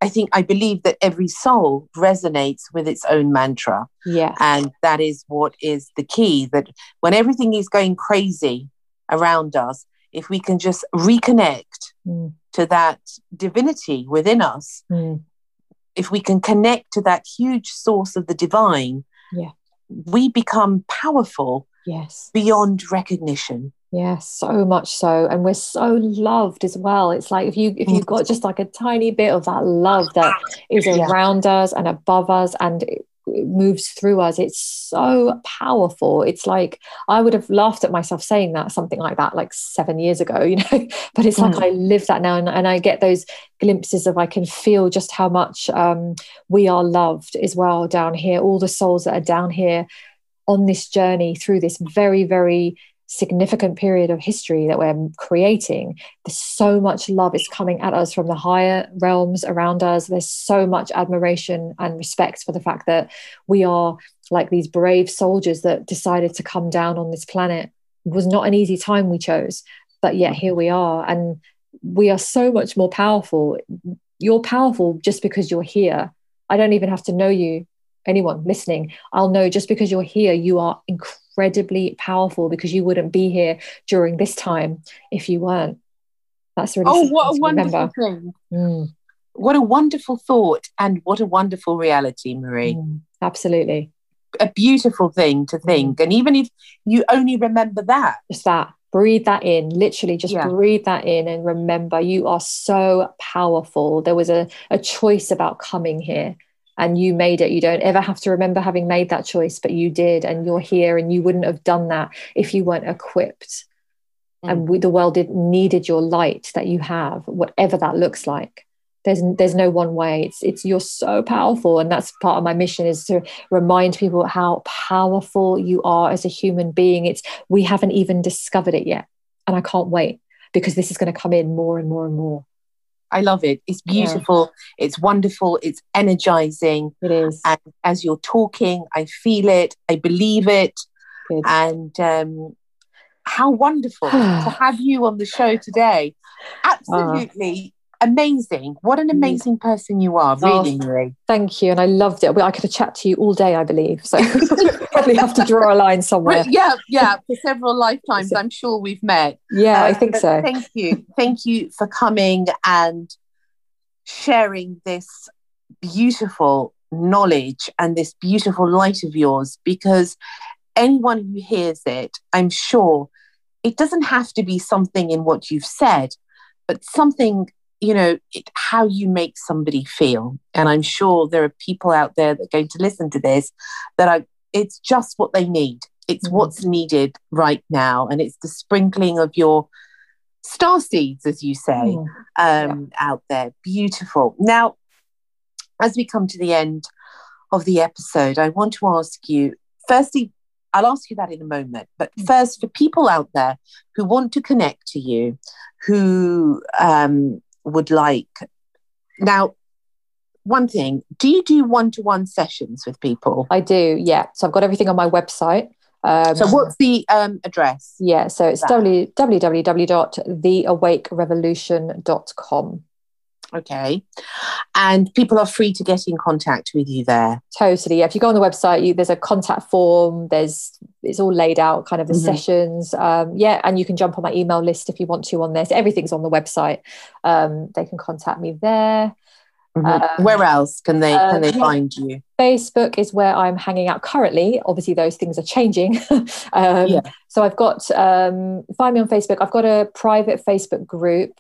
I think I believe that every soul resonates with its own mantra. Yeah. And that is what is the key that when everything is going crazy around us, if we can just reconnect mm. to that divinity within us, mm. if we can connect to that huge source of the divine, yeah. we become powerful yes. beyond recognition. Yeah, so much so. And we're so loved as well. It's like if you if you've got just like a tiny bit of that love that is around yeah. us and above us and it, it moves through us, it's so powerful. It's like I would have laughed at myself saying that, something like that, like seven years ago, you know. but it's like mm. I live that now and, and I get those glimpses of I can feel just how much um, we are loved as well down here, all the souls that are down here on this journey through this very, very significant period of history that we're creating, there's so much love is coming at us from the higher realms around us. There's so much admiration and respect for the fact that we are like these brave soldiers that decided to come down on this planet. It was not an easy time we chose, but yet here we are. And we are so much more powerful. You're powerful just because you're here. I don't even have to know you anyone listening, I'll know just because you're here, you are incredibly powerful because you wouldn't be here during this time if you weren't. That's really oh, what a wonderful remember. thing! Mm. What a wonderful thought, and what a wonderful reality, Marie. Mm, absolutely, a beautiful thing to think. Mm. And even if you only remember that, just that, breathe that in literally just yeah. breathe that in and remember you are so powerful there was a, a choice about coming here and you made it. You don't ever have to remember having made that choice, but you did, and you're here, and you wouldn't have done that if you weren't equipped. Mm. And we, the world did, needed your light that you have, whatever that looks like. There's there's no one way. It's it's you're so powerful, and that's part of my mission is to remind people how powerful you are as a human being. It's we haven't even discovered it yet, and I can't wait because this is going to come in more and more and more. I love it. It's beautiful. Yeah. It's wonderful. It's energizing. It is. And as you're talking, I feel it. I believe it. Good. And um, how wonderful to have you on the show today. Absolutely amazing. What an amazing person you are, really, oh. Thank you. And I loved it. I could have chat to you all day, I believe. So probably have to draw a line somewhere. yeah, yeah. For several lifetimes, I'm sure we've met. Yeah, uh, I think so. Thank you. Thank you for coming and sharing this beautiful knowledge and this beautiful light of yours because anyone who hears it, I'm sure it doesn't have to be something in what you've said, but something you know it, how you make somebody feel and i'm sure there are people out there that are going to listen to this that are it's just what they need it's mm-hmm. what's needed right now and it's the sprinkling of your star seeds as you say mm. um, yeah. out there beautiful now as we come to the end of the episode i want to ask you firstly I'll ask you that in a moment. But mm. first, for people out there who want to connect to you, who um, would like. Now, one thing do you do one-to-one sessions with people I do, yeah. So I've got everything on my website. Um, so what's the um, address Yeah, so it's that? www.theawakerevolution.com. okay and people are free to get in contact with you there Totally. Yeah. If you go on the website, you, there's a contact form. There's it's all laid out, kind of the Mhm. sessions. Um, yeah, and you can jump on my email list if you want to on this. Everything's on the website. Um, they can contact me there. Mhm. Um, where else can they can they uh, find you Facebook is where I'm hanging out currently. Obviously, those things are changing. um, Yeah. So I've got um, find me on Facebook. I've got a private Facebook group.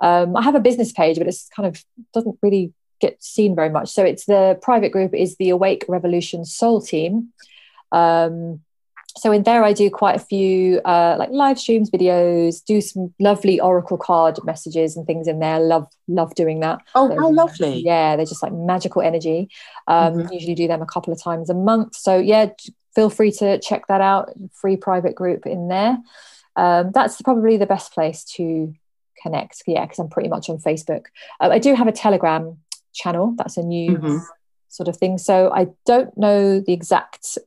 Um, I have a business page, but it's kind of doesn't really get seen very much. So it's the private group is the Awake Revolution Soul Team. Um, so in there, I do quite a few uh, like live streams, videos, do some lovely oracle card messages and things in there. Love love doing that. oh They're- how lovely Yeah, they're just like magical energy. Um, Mhm. Usually do them a couple of times a month. So yeah, feel free to check that out. Free private group in there. Um, that's probably the best place to connect. Yeah, because I'm pretty much on Facebook. Uh, I do have a Telegram channel. That's a new Mhm. sort of thing. So I don't know the exact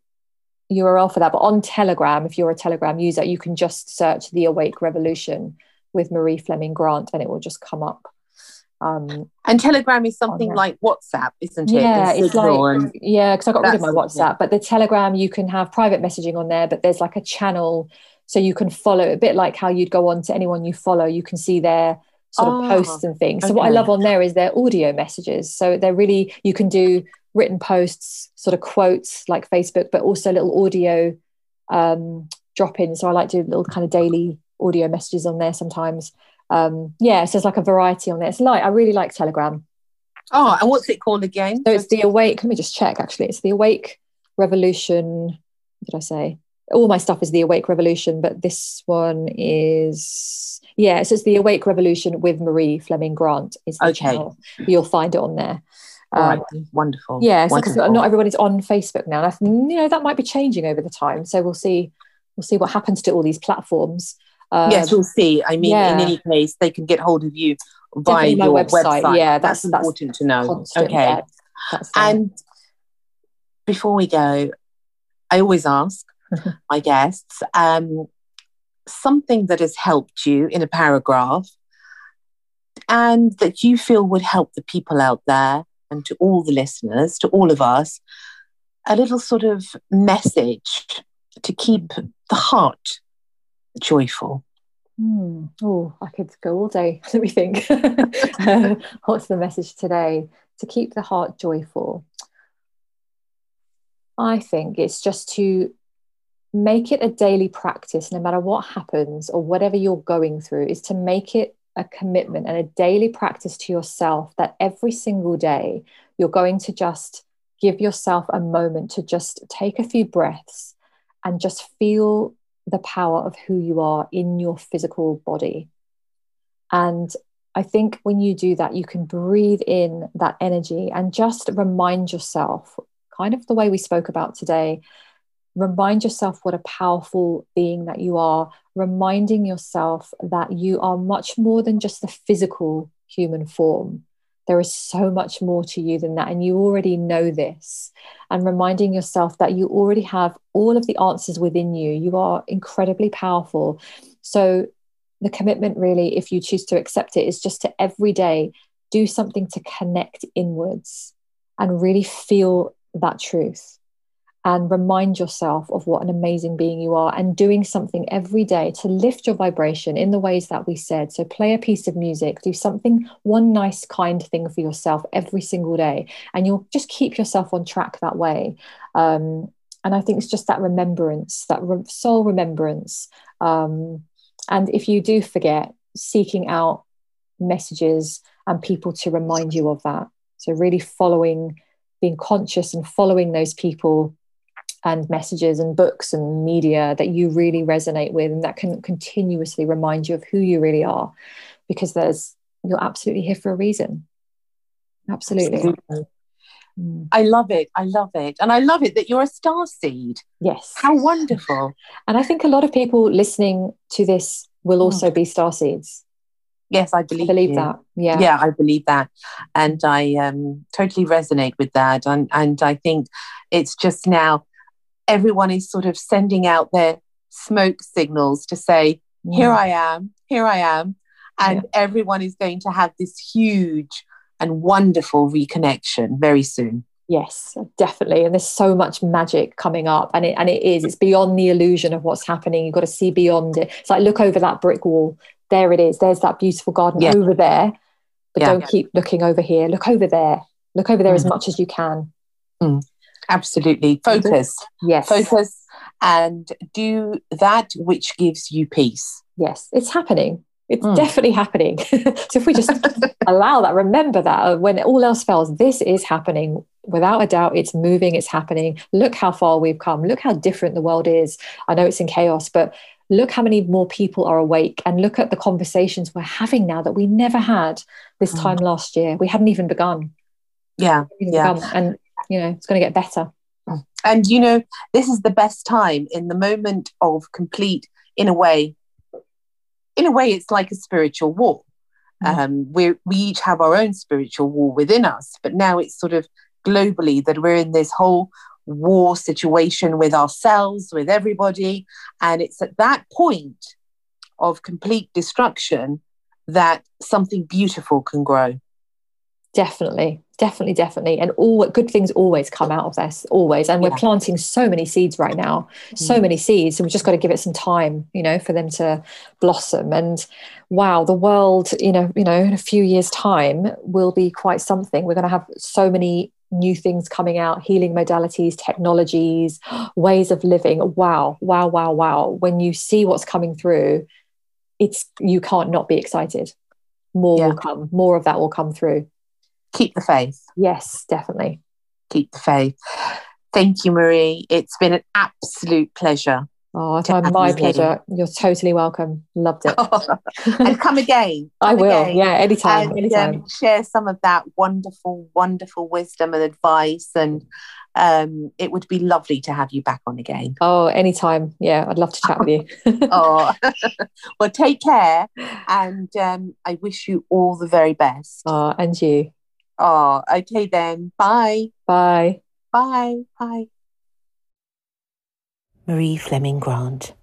URL for that, but on Telegram, if you're a Telegram user, you can just search the Awake Revolution with Marie Fleming Grant, and it will just come up. Um, and telegram is something like whatsapp isn't it yeah, it's like and yeah, because I got rid of my WhatsApp, but the Telegram you can have private messaging on there, but there's like a channel so you can follow a bit like how you'd go on to anyone you follow. You can see their sort of Ah, posts and things. So what I love on there is their audio messages. So they're really you can do written posts, sort of quotes like Facebook, but also little audio um, drop in. So I like to do little kind of daily audio messages on there sometimes. Um, yeah, so there's like a variety on there. It's like I really like Telegram. oh and what's it called again So it's the Awake. Let me just check. Actually, it's the Awake Revolution. What did I say? All my stuff is the Awake Revolution, but this one is yeah. So it's the Awake Revolution with Marie Fleming Grant. Is the Okay. channel. You'll find it on there. All right. Um, wonderful yeah, because wonderful. not everybody's on Facebook now. And I you know that might be changing over the time. So we'll see. We'll see what happens to all these platforms. Um, yes, we'll see. I mean, yeah. in any case, they can get hold of you via Definitely your website. website. Yeah, that's, that's- that's important to know. okay. yeah, that's the- And before we go, I always ask my guests um, something that has helped you in a paragraph and that you feel would help the people out there and to all the listeners, to all of us, a little sort of message to keep the heart joyful. Hmm. Oh, I could go all day. Let me think. Uh, What's the message today? To keep the heart joyful. I think it's just to make it a daily practice, no matter what happens or whatever you're going through, is to make it a commitment and a daily practice to yourself that every single day you're going to just give yourself a moment to just take a few breaths and just feel the power of who you are in your physical body. And I think when you do that, you can breathe in that energy and just remind yourself, kind of the way we spoke about today, remind yourself what a powerful being that you are, reminding yourself that you are much more than just the physical human form. There is so much more to you than that. And you already know this. And reminding yourself that you already have all of the answers within you. You are incredibly powerful. So, the commitment, really, if you choose to accept it, is just to every day do something to connect inwards and really feel that truth and remind yourself of what an amazing being you are and doing something every day to lift your vibration in the ways that we said. So, play a piece of music, do something, one nice, kind thing for yourself every single day, and you'll just keep yourself on track that way. Um, and I think it's just that remembrance, that re- soul remembrance. Um, and if you do forget, seeking out messages and people to remind you of that. So, really following, being conscious and following those people and messages and books and media that you really resonate with and that can continuously remind you of who you really are because there's you're absolutely here for a reason absolutely, Absolutely. Mm. I love it. I love it. And I love it that you're a star seed. yes How wonderful. and i think a lot of people listening to this will Mm. also be star seeds Yes, I believe, I believe you. that. Yeah. Yeah, I believe that. And I um, totally resonate with that. And, and I think it's just now everyone is sort of sending out their smoke signals to say, here Mm. I am, here I am. And everyone is going to have this huge and wonderful reconnection very soon. Yes, definitely. And there's so much magic coming up. And it and it is. It's beyond the illusion of what's happening. You've got to see beyond it. It's like look over that brick wall. There it is. There's that beautiful garden Yeah. over there. But Yeah. don't keep looking over here. Look over there. Look over there as Mm. much as you can. Absolutely. Focus, Yes. focus, and do that which gives you peace. Yes. It's happening. It's Mm. definitely happening. so if we just allow that, remember that uh, when all else fails, this is happening. Without a doubt, it's moving, it's happening. Look how far we've come. Look how different the world is. I know it's in chaos, but look how many more people are awake and look at the conversations we're having now that we never had this Mm. time last year. We hadn't even begun. Yeah. Even Yeah. begun. And, you know, it's going to get better. And you know, this is the best time in the moment of complete, in a way, in a way, it's like a spiritual war. Mm. Um, we we each have our own spiritual war within us, but now it's sort of globally that we're in this whole war situation with ourselves, with everybody, and it's at that point of complete destruction that something beautiful can grow. Definitely, definitely, definitely. And all good things always come out of this, always. And we're Yeah. planting so many seeds right now, so Mm. many seeds. And we've just got to give it some time, you know, for them to blossom. And wow, the world, you know, you know, in a few years' time will be quite something. We're going to have so many new things coming out, healing modalities, technologies, ways of living. Wow, wow, wow, wow. When you see what's coming through, it's you can't not be excited. More Yeah. will come, more of that will come through. Keep the faith. Yes, definitely. Keep the faith. Thank you, Marie. It's been an absolute pleasure. Oh, it's my, have you pleasure. You're totally welcome. Loved it. and come again. I will. again. Yeah, anytime. and anytime. um, share some of that wonderful, wonderful wisdom and advice. And um, it would be lovely to have you back on again. oh, anytime. Yeah, I'd love to chat with you. oh, well, take care, and um, I wish you all the very best. oh, and you. Oh, okay then. Bye. Bye. Bye. Bye. Marie Fleming Grant.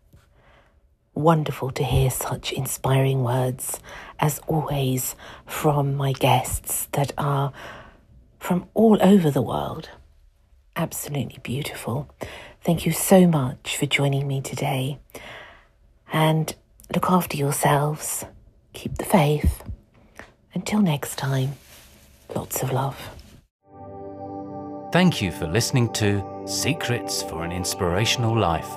Wonderful to hear such inspiring words, as always, from my guests that are from all over the world. Absolutely beautiful. Thank you so much for joining me today. And look after yourselves, keep the faith. Until next time, lots of love. Thank you for listening to Secrets for an Inspirational Life,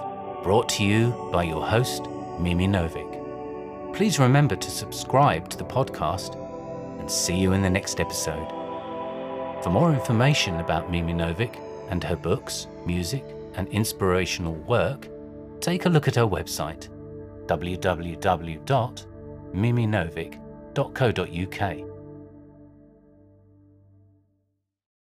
brought to you by your host, Mimi Novic. Please remember to subscribe to the podcast and see you in the next episode. For more information about Mimi Novic and her books, music, and inspirational work, take a look at her website www.miminovic.co.uk.